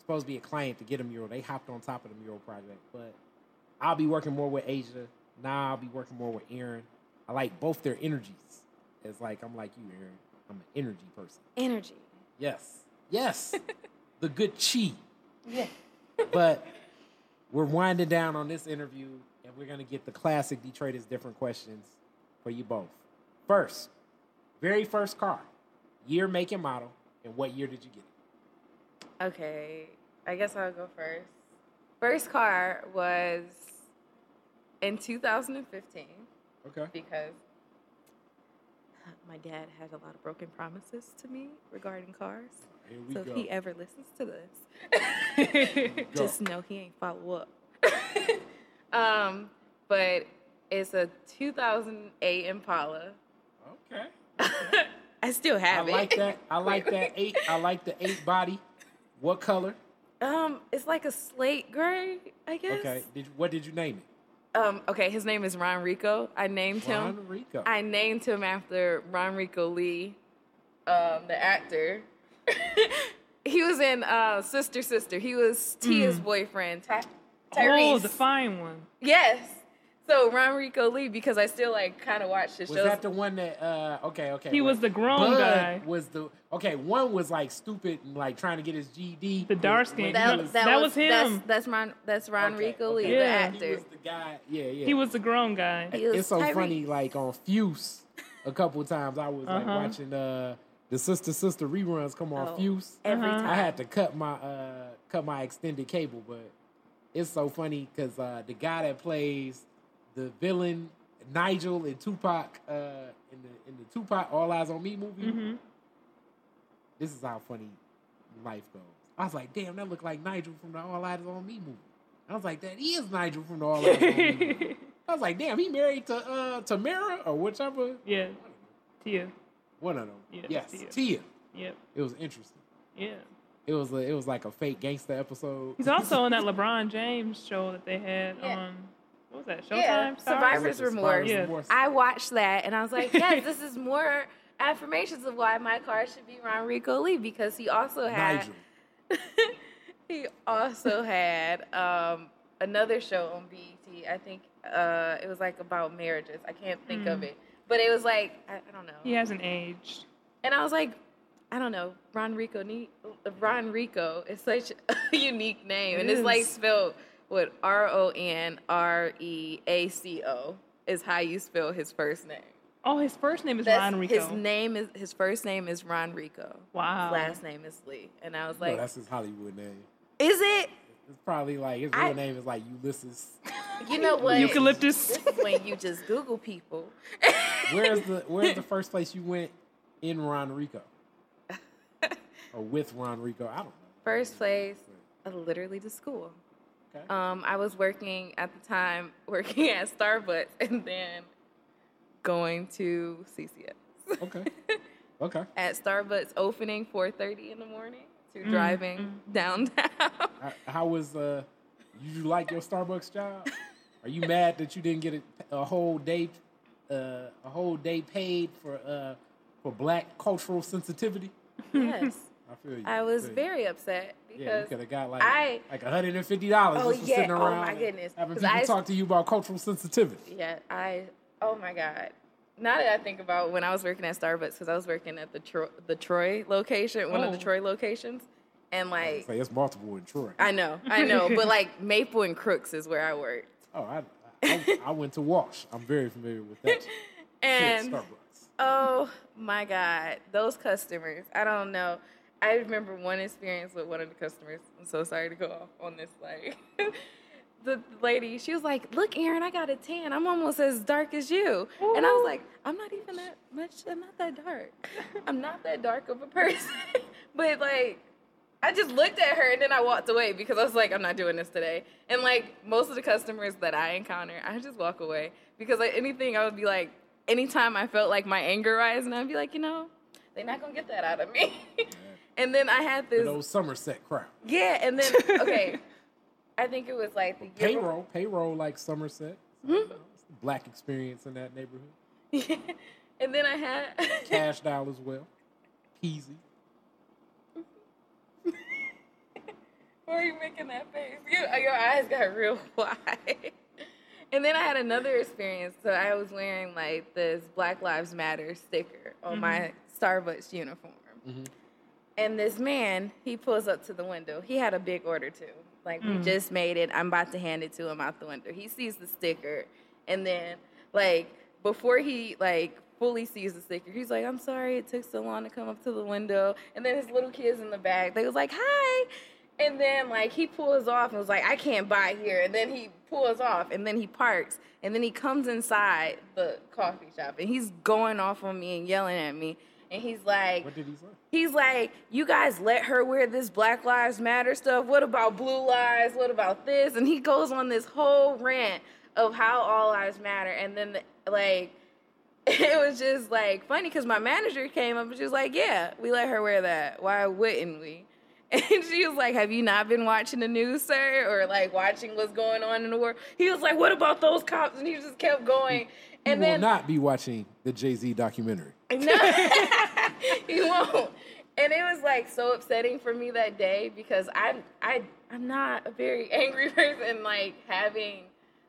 Supposed to be a client to get a mural. They hopped on top of the mural project, but I'll be working more with Asia. Now I'll be working more with Aaron. I like both their energies. It's like I'm like you, Aaron. I'm an energy person. Energy. Yes. Yes. the good chi. Yeah. But we're winding down on this interview and we're going to get the classic Detroit is different questions for you both. First, very first car, year, make, and model, and what year did you get it? Okay. I guess I'll go first. First car was in 2015 Okay. because my dad had a lot of broken promises to me regarding cars. Here we So go. if he ever listens to this, just know he ain't follow up. um, but it's a 2008 Impala. okay. I still I have it. I like that. I like that eight. I like the eight body. What color? Um, it's like a slate gray, I guess. Okay. Did what did you name it? Um, okay, his name is Ron Rico. I named him. Ron Rico. I named him after RonReaco Lee, um, the actor. he was in uh, Sister Sister. He was Tia's boyfriend, Ty- Tyrese. Oh, the fine one. Yes. So RonReaco Lee, because I still like kind of watch the Was shows. that the one that? uh Okay, okay. He wait. was the grown Bud guy. Was the okay? One was like stupid and like trying to get his GD. The dark skin. When he That- was- that was him. That's, that's Ron. That's Ron okay, Rico okay. Lee, Yeah. the He was the guy. Yeah, yeah. He was the grown guy. He was it's so Tyrese. funny. Like on Fuse, a couple times I was like Uh-huh. watching uh the Sister Sister reruns come on Oh, Fuse. Every Uh-huh. time. I had to cut my uh cut my extended cable, but it's so funny because uh, the guy that plays the villain Nigel in Tupac uh, in the in the Tupac All Eyez on Me movie. hmm This is how funny life goes. I was like, damn, that looked like Nigel from the All Eyez on Me movie. I was like, that is Nigel from the All Eyez on Me movie. I was like, damn, he married to uh Tamera or whichever Yeah. Tia. one of them. Yeah, yes, Tia. Tia. Yep. It was interesting. Yeah. It was a, it was like a fake gangster episode. He's also on that LeBron James show that they had Yeah. on. What was that? Showtime. Yeah, Stars? Survivor's Survivor's Remorse. Yeah. Remorse. I watched that and I was like, yes, this is more affirmations of why my car should be RonReaco Lee because he also had Nigel. he also had um, another show on BET. I think uh, it was like about marriages. I can't think of it, but it was like I, I don't know. He hasn't aged. And I was like, I don't know, RonReaco. Ne- RonReaco is such a unique name, It and it's like spelled what R O N R E A C O is how you spell his first name. Oh, his first name is That's- RonReaco. His name is his first name is RonReaco. Wow. His last name is Lee, and I was no, like, that's his Hollywood name. is it? It's probably like his real I- name is like Ulysses. You know what? Eucalyptus. This is when you just Google people. Where's the Where's the first place you went in RonReaco? or with RonReaco? I don't know. First place, uh, literally to school. Okay. Um, I was working at the time, working at Starbucks, and then going to CCS. Okay. Okay. at Starbucks opening 4:30 in the morning to Mm, driving downtown. How, how was uh? You like your Starbucks job? Are you mad that you didn't get a, a whole day, uh, a whole day paid for uh for Black cultural sensitivity? yes, I feel you. I was feel you. very upset Yeah, you could have got like I- like hundred and fifty dollars Oh, just for yeah. sitting Oh, around my goodness. having people I- talk to you about cultural sensitivity. yeah, I oh my god. Now that I think about when I was working at Starbucks, because I was working at the Tro- the Troy location, one of the Oh. Troy locations, and like Say it's multiple in Troy. I know, I know, but like Maple and Crooks is where I worked, oh, I, I I went to Walsh. I'm very familiar with that. and Starbucks. Oh my God, those customers. I don't know. I remember one experience with one of the customers. I'm so sorry to go off on this. Like, the lady, she was like, Look, Erin, I got a tan. I'm almost as dark as you. And I was like, I'm not even that much, I'm not that dark. I'm not that dark of a person. but like, I just looked at her and then I walked away because I was like, I'm not doing this today. And like most of the customers that I encounter, I just walk away because like anything I would be like, anytime I felt like my anger rising, I'd be like, you know, they're not gonna get that out of me. and then I had For this, those Somerset crowd. yeah, and then okay, I think it was like the year Payroll, payroll like Somerset. Mm-hmm. Black experience in that neighborhood. Yeah. And then I had Cash doll as well. Peasy. Why are you making that face? You, uh, your eyes got real wide. And then I had another experience. So I was wearing like this Black Lives Matter sticker on mm-hmm. my Starbucks uniform. Mm-hmm. And this man, he pulls up to the window. He had a big order too. Like we hmm. just made it. I'm about to hand it to him out the window. He sees the sticker, and then like before he like fully sees the sticker, he's like, "I'm sorry, it took so long to come up to the window." And then his little kids in the back, they was like, "Hi." And then like he pulls off and was like, I can't buy here. And then he pulls off and then he parks and then he comes inside the coffee shop and he's going off on me and yelling at me. And he's like, What did he say? he's like, you guys let her wear this Black Lives Matter stuff. What about blue lives? What about this? And he goes on this whole rant of how all lives matter. And then like it was just like funny because my manager came up and she was like, "Yeah, we let her wear that. Why wouldn't we?" And she was like, "Have you not been watching the news, sir, or like watching what's going on in the world?" He was like, "What about those cops?" And he just kept going. And will then not be watching the Jay Z documentary. no, he won't. And it was like so upsetting for me that day because I'm I I'm not a very angry person. Like having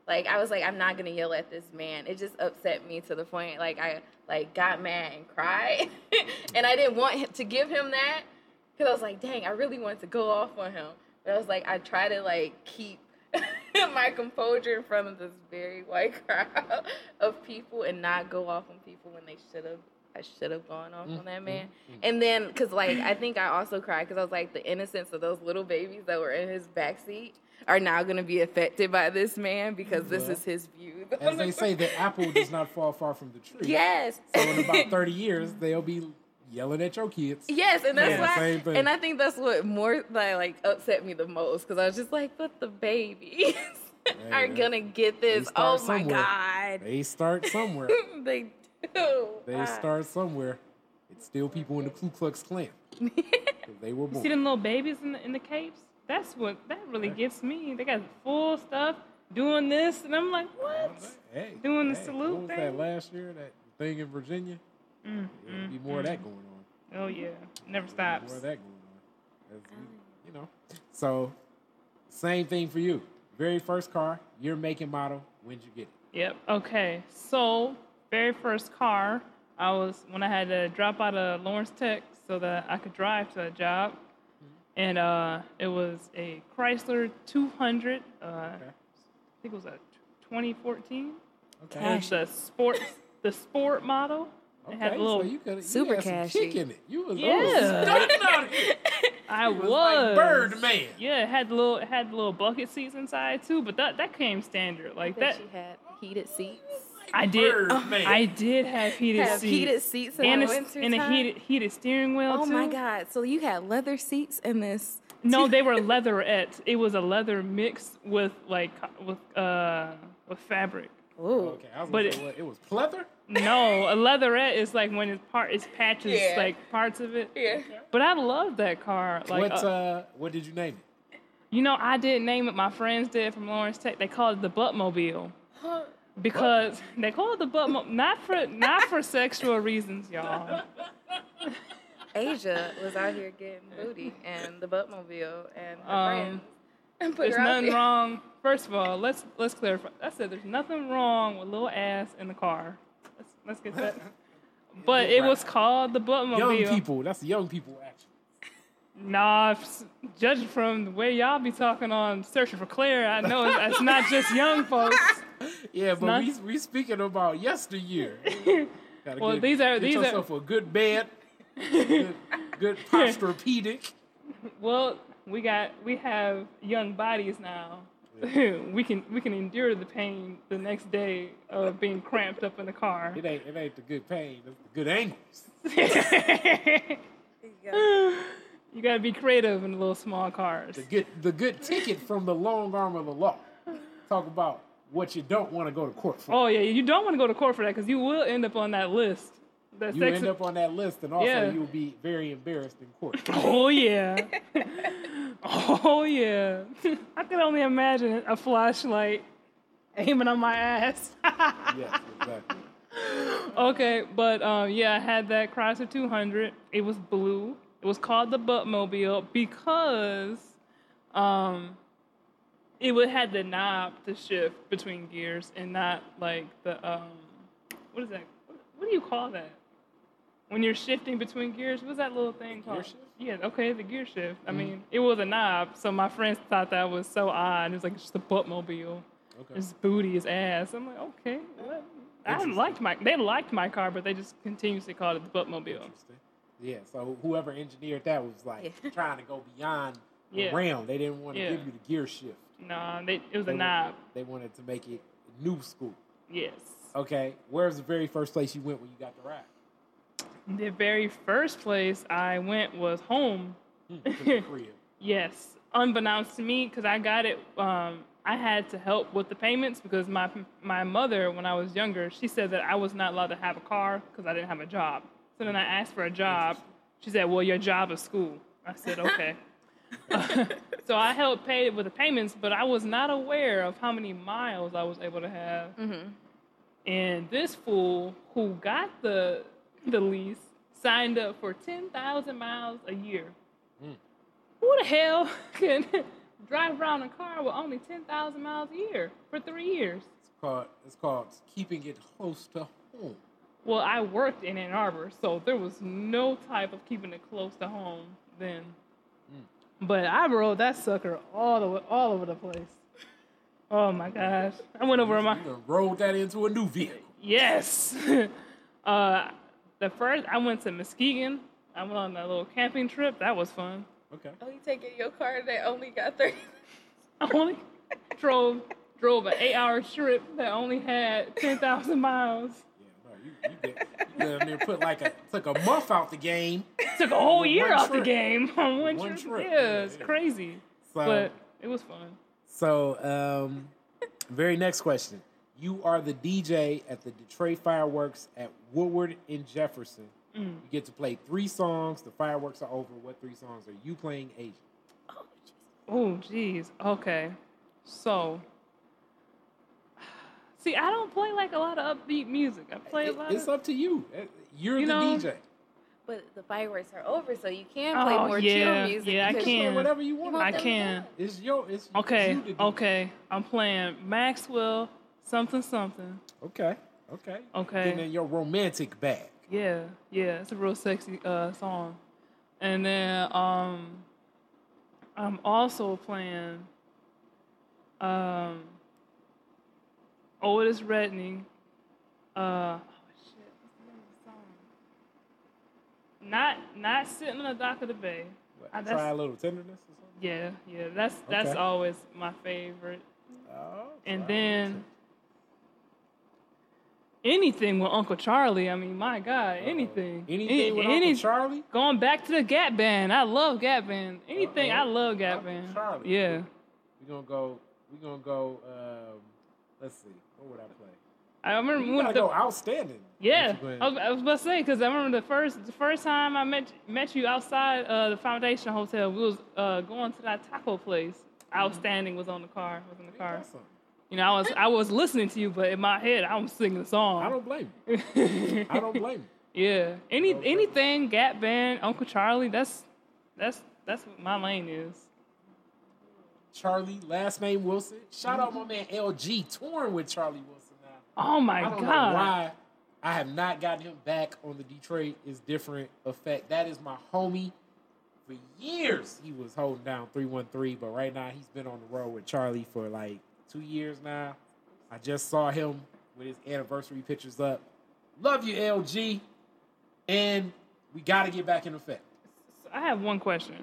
like I was like I'm not gonna yell at this man. It just upset me to the point like I like got mad and cried, and I didn't want to give him that because I was like, dang, I really wanted to go off on him. But I was like, I try to like keep my composure in front of this very white crowd of people and not go off on people when they should have. I should have gone off on that man. Mm-hmm. Mm-hmm. And then, because like, I think I also cried because I was like, the innocence of those little babies that were in his backseat are now going to be affected by this man because this is his view. As they say, the apple does not fall far from the tree. yes. So in about 30 years, they'll be yelling at your kids. Yes, and that's Yeah, why, and I think that's what more that like upset me the most because I was just like, but the babies are gonna get this. Oh my somewhere. god, They start somewhere. they. they start somewhere. It's still people in the Ku Klux Klan. they were born. You See them little babies in the in the capes? That's what that really gets me. They got full stuff doing this, and I'm like, what? Hey, Doing the salute was that last year? That thing in Virginia? Mm, There'll be more of that going on. Oh yeah, never More stops. of that going on. As we- you know. So, same thing for you. Very first car, your make and model. When'd you get it? Yep. Okay. So very first car, I was when I had to drop out of Lawrence Tech so that I could drive to a job, and uh, it was a Chrysler 200. Uh, I think it was a 2014. Okay. And the sport, the sport model. It had a Okay, little. so you could Super you had some cashy. kick in it. You was Yeah. yeah. stunting out here. I was was, like Birdman. Yeah, it had little it had little bucket seats inside too, but that that came standard like that. she had heated seats. I did. Birdman. I did have heated Have seats. heated seats in and the a, winter and a heated heated steering wheel Oh too. my god! So you had leather seats in this? No, they were leatherette. It was a leather mix with like with uh with fabric. Ooh. Okay, I was But gonna it- say, what, it was pleather. No, a leatherette is like when it's part it's patches Yeah. like parts of it. Yeah. But I love that car. Like what uh, uh, what did you name it? you know, I didn't name it. My friends did from Lawrence Tech. They called it the Buttmobile. Because they call it the butt mo- not for not for sexual reasons, y'all. Asia was out here getting booty and the buttmobile and her Um, friends. Put There's her nothing there. wrong. First of all, let's let's clarify. I said there's nothing wrong with little ass in the car. Let's, let's get that. But it was called the Young people. That's the young people action. Nah, judging from the way y'all be talking on searching for Claire, I know it's, it's not just young folks. Yeah, but not- we we speaking about yesteryear. Well, get, these are- get these are- yourself a good bed, good, good posturepedic. Well, we got we have young bodies now. we can we can endure the pain the next day of being cramped up in the car. It ain't it ain't the good pain. It's the good angles. You gotta be creative in the little small cars. The good the good ticket from the long arm of the law. Talk about what you don't want to go to court for. Oh yeah, you don't want to go to court for that because you will end up on that list. That you sex- end up on that list, and also Yeah. you'll be very embarrassed in court. Oh yeah. oh yeah. I can only imagine a flashlight aiming on my ass. yes, exactly. okay, but um, yeah, I had that Chrysler 200. It was blue. It was called the Buttmobile because um, it would had the knob to shift between gears and not like the um, what is that? What, do you call that? When you're shifting between gears, what's that little thing called? shift? Yeah, okay, the gear shift. I mean, it was a knob, so my friends thought that was so odd. It was like it's just a Buttmobile. Okay. His booty, his ass. I'm like, okay. What? I liked my. They liked my car, but they just continuously called it the Buttmobile. Interesting. Yeah, so whoever engineered that was like Yeah. trying to go beyond Yeah. the realm. They didn't want to Yeah. give you the gear shift. Nah, they, it was They a knob. They wanted to make it new school. Yes. Okay, where's the very first place you went when you got the ride? The very first place I went was home. Hmm, to the crib. Yes, unbeknownst to me, because I got it. Um, I had to help with the payments because my my mother, when I was younger, she said that I was not allowed to have a car because I didn't have a job. So then I asked for a job. She said, "Well, your job is school." I said, "Okay." so I helped pay with the payments, but I was not aware of how many miles I was able to have. Mm-hmm. And this fool who got the the lease signed up for ten thousand miles a year. Hmm. Who the hell can drive around a car with only ten thousand miles a year for three years? It's called it's called keeping it close to home. Well, I worked in Ann Arbor, so there was no type of keeping it close to home then. But I rode that sucker all the way, all over the place. Oh my gosh! I went over my You done rolled that into a new vehicle. Yes. uh, the first I went to Muskegon. I went on that little camping trip. That was fun. Okay. Oh, you taking your car that only got 30? I only drove drove an eight hour trip that only had ten thousand miles. You, you, get, then put like a took a month out the game. Took a whole year one off the game on one, One trip. trip. Yeah, Yeah, it's yeah. crazy, So but it was fun. so um, very next question. You are the DJ at the Detroit fireworks at Woodward and Jefferson. Mm. You get to play three songs. The fireworks are over. What three songs are you playing, Asian? Oh, jeez. Okay. So, see, I don't play like a lot of upbeat music. I play a It- lot it's of. up to you. You're You the know, DJ. But the fireworks are over, so you can play Oh, more yeah, chill music. yeah, I because- Play can. whatever you want. want I them can. It's your. It's it's Okay. you. Okay. I'm playing Maxwell something something. Okay. Okay. Okay. Getting in your romantic bag. Yeah. Yeah. It's a real sexy uh, song. And then um, I'm also playing um, Otis Redding. Uh, oh shit, what's the name of the song? Not not sitting on the dock of the bay. What, Uh, try a little tenderness or something. Yeah, yeah, that's that's Okay. always my favorite. Oh, And then anything with Uncle Charlie. I mean, my God, tender- anything. Anything Any- with any- Uncle Charlie. Going back to the Gap Band. I love Gap Band. Anything, I Uh-oh. love Gap Uncle Band. Charlie. Yeah. We're gonna go. We're gonna go. Um, let's see. What would I play? I remember You when gotta the, go outstanding. Yeah, I was, I was about to say because I remember the first the first time I met met you outside uh, the Foundation Hotel. We was uh, going to that taco place. Outstanding was on the car. Was in the car. that something? You know, I was I was listening to you, but in my head I was singing the song. I don't blame you. I don't blame you. Yeah. Any Okay. anything Gap Band, Uncle Charlie. That's that's that's what my lane is. Charlie, last name Wilson. Shout out my man LG, touring with Charlie Wilson now. Oh my I don't know God. why I have not gotten him back on the Detroit is different effect. That is my homie. For years he was holding down 313, but right now he's been on the road with Charlie for like two years now. I just saw him with his anniversary pictures up. Love you, LG. And we got to get back in effect. I have one question.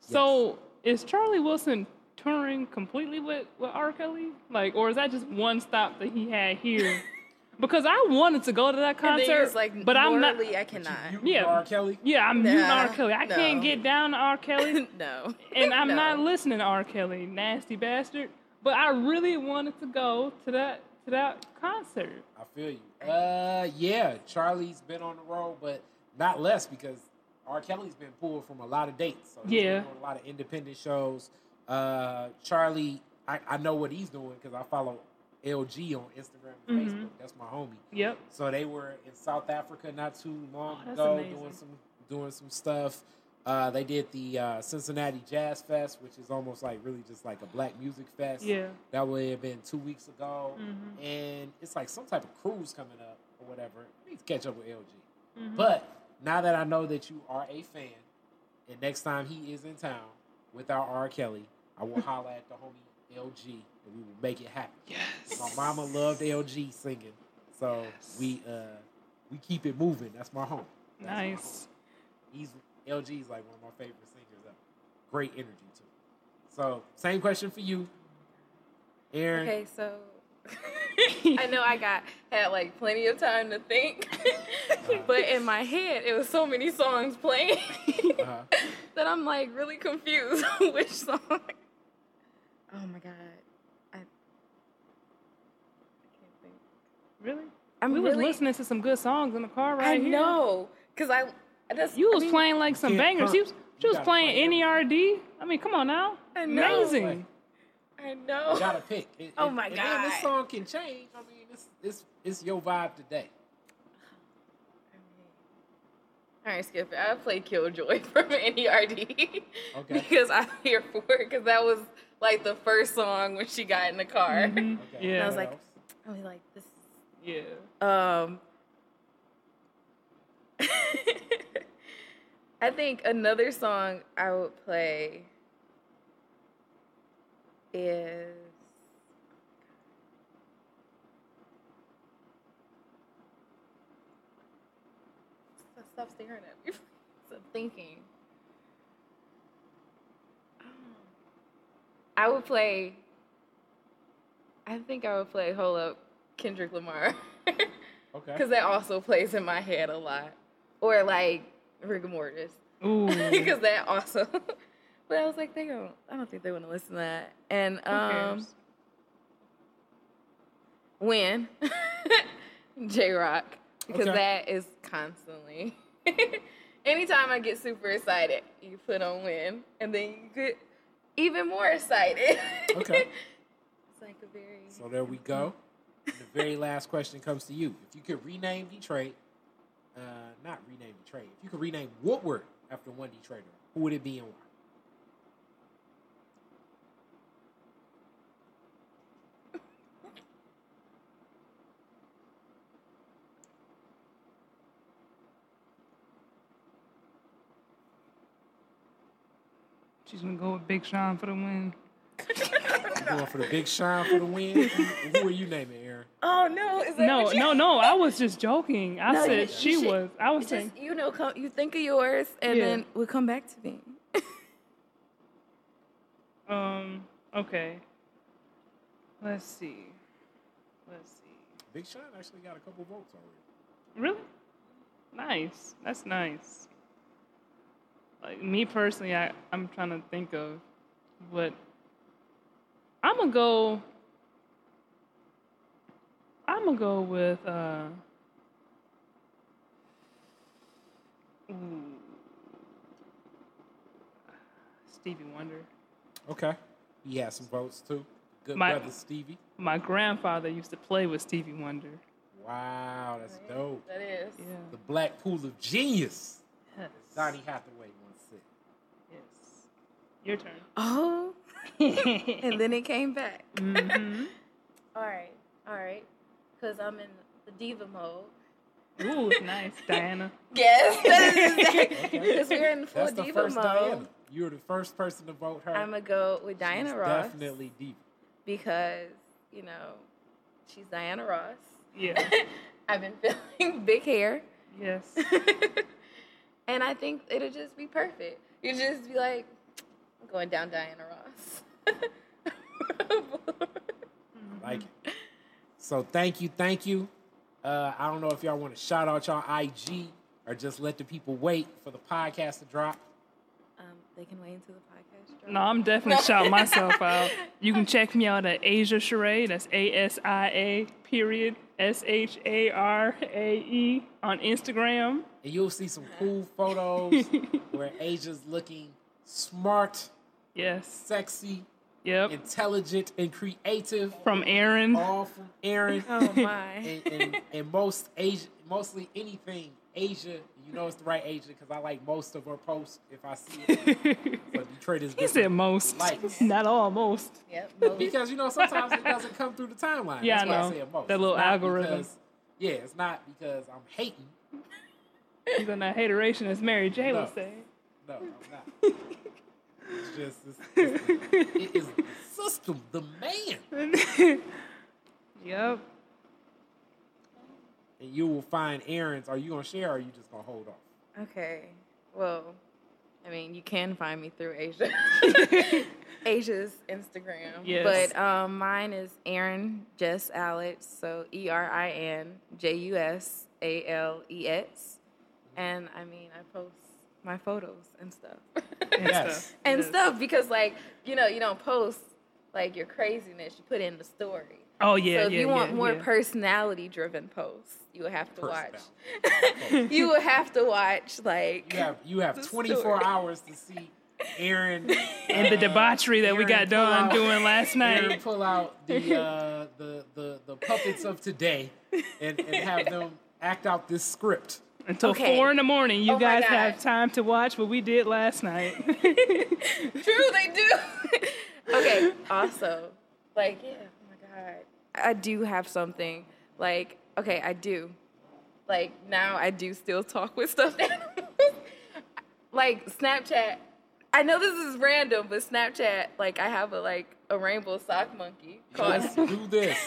So is Charlie Wilson touring completely with, with R. Kelly? Like, or is that just one stop that he had here? because I wanted to go to that concert, he like, but I'm not. I cannot. You, Yeah. R. Kelly. Yeah, I'm muting R. Kelly. I can't get down to R. Kelly, no. and I'm No. not listening to R. Kelly, nasty bastard. But I really wanted to go to that to that concert. I feel you. Uh, yeah, Charlie's been on the road, but not less because R. Kelly's been pulled from a lot of dates. So he's Yeah. been on a lot of independent shows. Uh, Charlie, I, I know what he's doing because I follow LG on Instagram and Mhm. Facebook. That's my homie. Yep. So they were in South Africa not too long Oh, ago amazing. doing some doing some stuff. Uh, they did the uh, Cincinnati Jazz Fest, which is almost like really just like a black music fest. Yeah. That would have been two weeks ago, Mhm. and it's like some type of cruise coming up or whatever. I need to catch up with LG. Mhm. But now that I know that you are a fan, and next time he is in town without R. Kelly, I will holla at the homie LG, and we will make it happen. Yes. My mama loved LG singing, so we uh we keep it moving. That's my home. That's my Nice. home. He's LG's like one of my favorite singers ever. Great energy too. So same question for you, Erin. Okay, so I know I got had like plenty of time to think, but in my head it was so many songs playing Uh-huh. that I'm like really confused which song. Oh my god, I, I can't think. Really? I'm we was listening to some good songs in the car right I here. know, cause I that's You I was mean, playing like some bangers. hurt. You was, she was playing play NERD. I mean, come on now. I know. Amazing. I know. You gotta pick. It- Oh it- my and then this song can change. I mean, it's it's it's your vibe today. All right, skip. I play Killjoy from NERD. Okay. because I'm here for it. Because that was like the first song when she got in the car. Mhm. Okay. Yeah. I was like. I was like, this. Yeah. Um, I think another song I would play is. Stop- Stop staring at me. Stop thinking. I would play. I think I would play Hold Up Kendrick Lamar. Okay. because that also plays in my head a lot. Or like Rigamortus, Ooh. because that also. but I was like, they don't. I don't think they want to listen to that. And um, when Jay Rock, because Okay. that is constantly. Anytime I get super excited, you put on win, and then you get even more excited. Okay. it's like a very. So there we go. The very last question comes to you. If you could rename Detroit, uh, not rename Detroit, if you could rename Woodward after one Detroiter, who would it be and why? She's gonna go with Big Sean for the win. You going for the big shine for the win? who, who are you naming, Erin? Oh no! Is that No, what you- no, no. I was just joking. I No, said you- she you should- was. I was Just saying. you know, come, you think of yours, and Yeah. then we'll come back to me. Um. Okay. Let's see. Let's see. Big Sean actually got a couple votes already. Really? Nice. That's nice. Like me personally, I I'm trying to think of what I'm gonna go. I'm gonna go with uh. ooh, Stevie Wonder. Okay. He had some votes too. Good My- brother Stevie. My grandfather used to play with Stevie Wonder. Wow, that's dope. That is. Yeah. The Black Pool of Genius. Yes. Donny Hathaway once said. Yes. Your turn. Oh, and then it came back. hmm All right, all right, because I'm in the diva mode. Ooh, nice, Diana. Yes, because we're in full That's the diva first mode. Diana. You were the first person to vote her. I'm gonna go with Diana She's Ross Definitely diva. because you know she's Diana Ross. Yeah. I've been feeling big hair, Yes. and I think it'll just be perfect. You just be like, I'm going down Diana Ross. Like it. So thank you, thank you. Uh, I don't know if y'all want to shout out y'all IG or just let the people wait for the podcast to drop. um, they can wait until the podcast drops. No, I'm definitely shouting myself out. You can check me out at Asia Sheree. That's A S I A period S H A R A E on Instagram. And you'll see some cool photos where Asia's looking smart, Yes. sexy, Yep. intelligent, and creative. From Erin. All from Erin. Oh my. and, and, and most Asia, mostly anything Asia, you know it's the right Asia because I like most of her posts if I see it. but Detroit is He said most. Likes. Not all, most. Yep. most- Because you know sometimes it doesn't come through the timeline. Yeah, That's I why know. I say most. That little algorithm. because- yeah, it's not because I'm hating. He's on that hateration, as Mary J No. would say. No, I'm not. it's just it's, it's, it is the system, the man. Yep. And you will find Erin's. Are you gonna share or are you just gonna hold off? Okay. Well, I mean, you can find me through Asia. Asia's Instagram. Yes. But um, mine is Erin Jess Alex. So E R I N J U S A L E S. And I mean, I post my photos and stuff. And Yes. stuff. and Yes. stuff because, like, you know, you don't post like your craziness. You put in the story. Oh yeah, so if yeah, you want yeah, more yeah. personality driven posts, you will have to watch. You will have to watch like You have you have 24 story. hours to see Erin and the debauchery that we got pull done out- doing last Erin night. pull out the uh, the, the the puppets of today and, and have them act out this script. Until Okay. four in the morning, you Oh guys have time to watch what we did last night. True, they do. okay. Also, like, yeah. Oh my god, I do have something. Like, okay, I do. Like now, I do still talk with stuff. like Snapchat. I know this is random, but Snapchat, like, I have a like a rainbow sock monkey. Let's do this.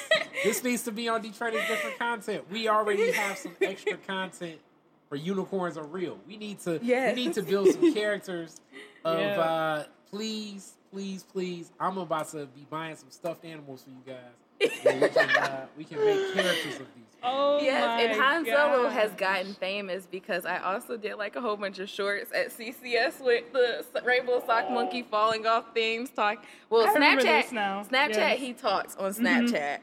This needs to be on Detroit is different content. We already have some extra content for unicorns are real. We need to Yes. we need to build some characters of Yeah. uh, please please, please. I'm about to be buying some stuffed animals for you guys. where we, can, uh, we can make characters of these. Oh Yes, my and Han Solo has gotten famous because I also did like a whole bunch of shorts at CCS with the s- Rainbow Sock Monkey falling off themes. Talk well, I Snapchat. this now. Snapchat, Yes. he talks on Snapchat.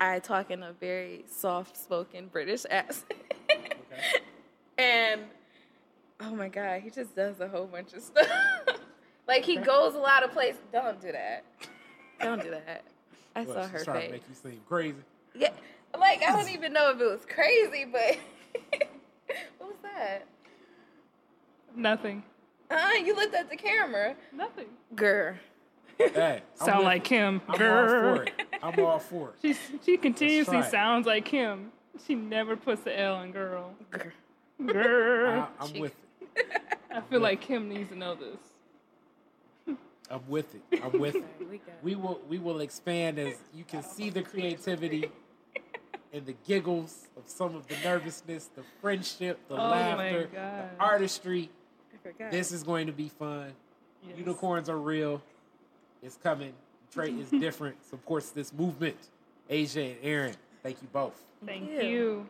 I talk in a very soft-spoken British accent, and oh my god, he just does a whole bunch of stuff. like he goes a lot of places. Don't do that. Don't do that. I What, saw she's her trying face. to make you seem crazy. Yeah, like I don't even know if it was crazy, but what was that? Nothing. Uh, you looked at the camera, Nothing. girl. Hey, Sound like it. Kim. I'm all Girl. for it. I'm all for it. She she continuously right. sounds like him. She never puts the L in girl. Girl. Girl. I, I'm with it. I feel like Kim needs to know this. I'm with it. I'm with it. We We will we will expand as you can see the creativity and the giggles of some of the nervousness, the friendship, the Oh laughter, the artistry. This is going to be fun. Yes. Unicorns are real. It's coming. Detroit is different. Supports this movement. Asia and Erin, thank you both. Thank you. you.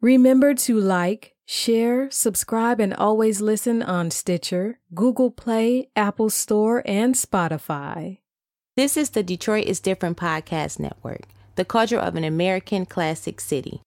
Remember to like, share, subscribe, and always listen on Stitcher, Google Play, Apple Store, and Spotify. This is the Detroit is Different podcast network, the culture of an American classic city.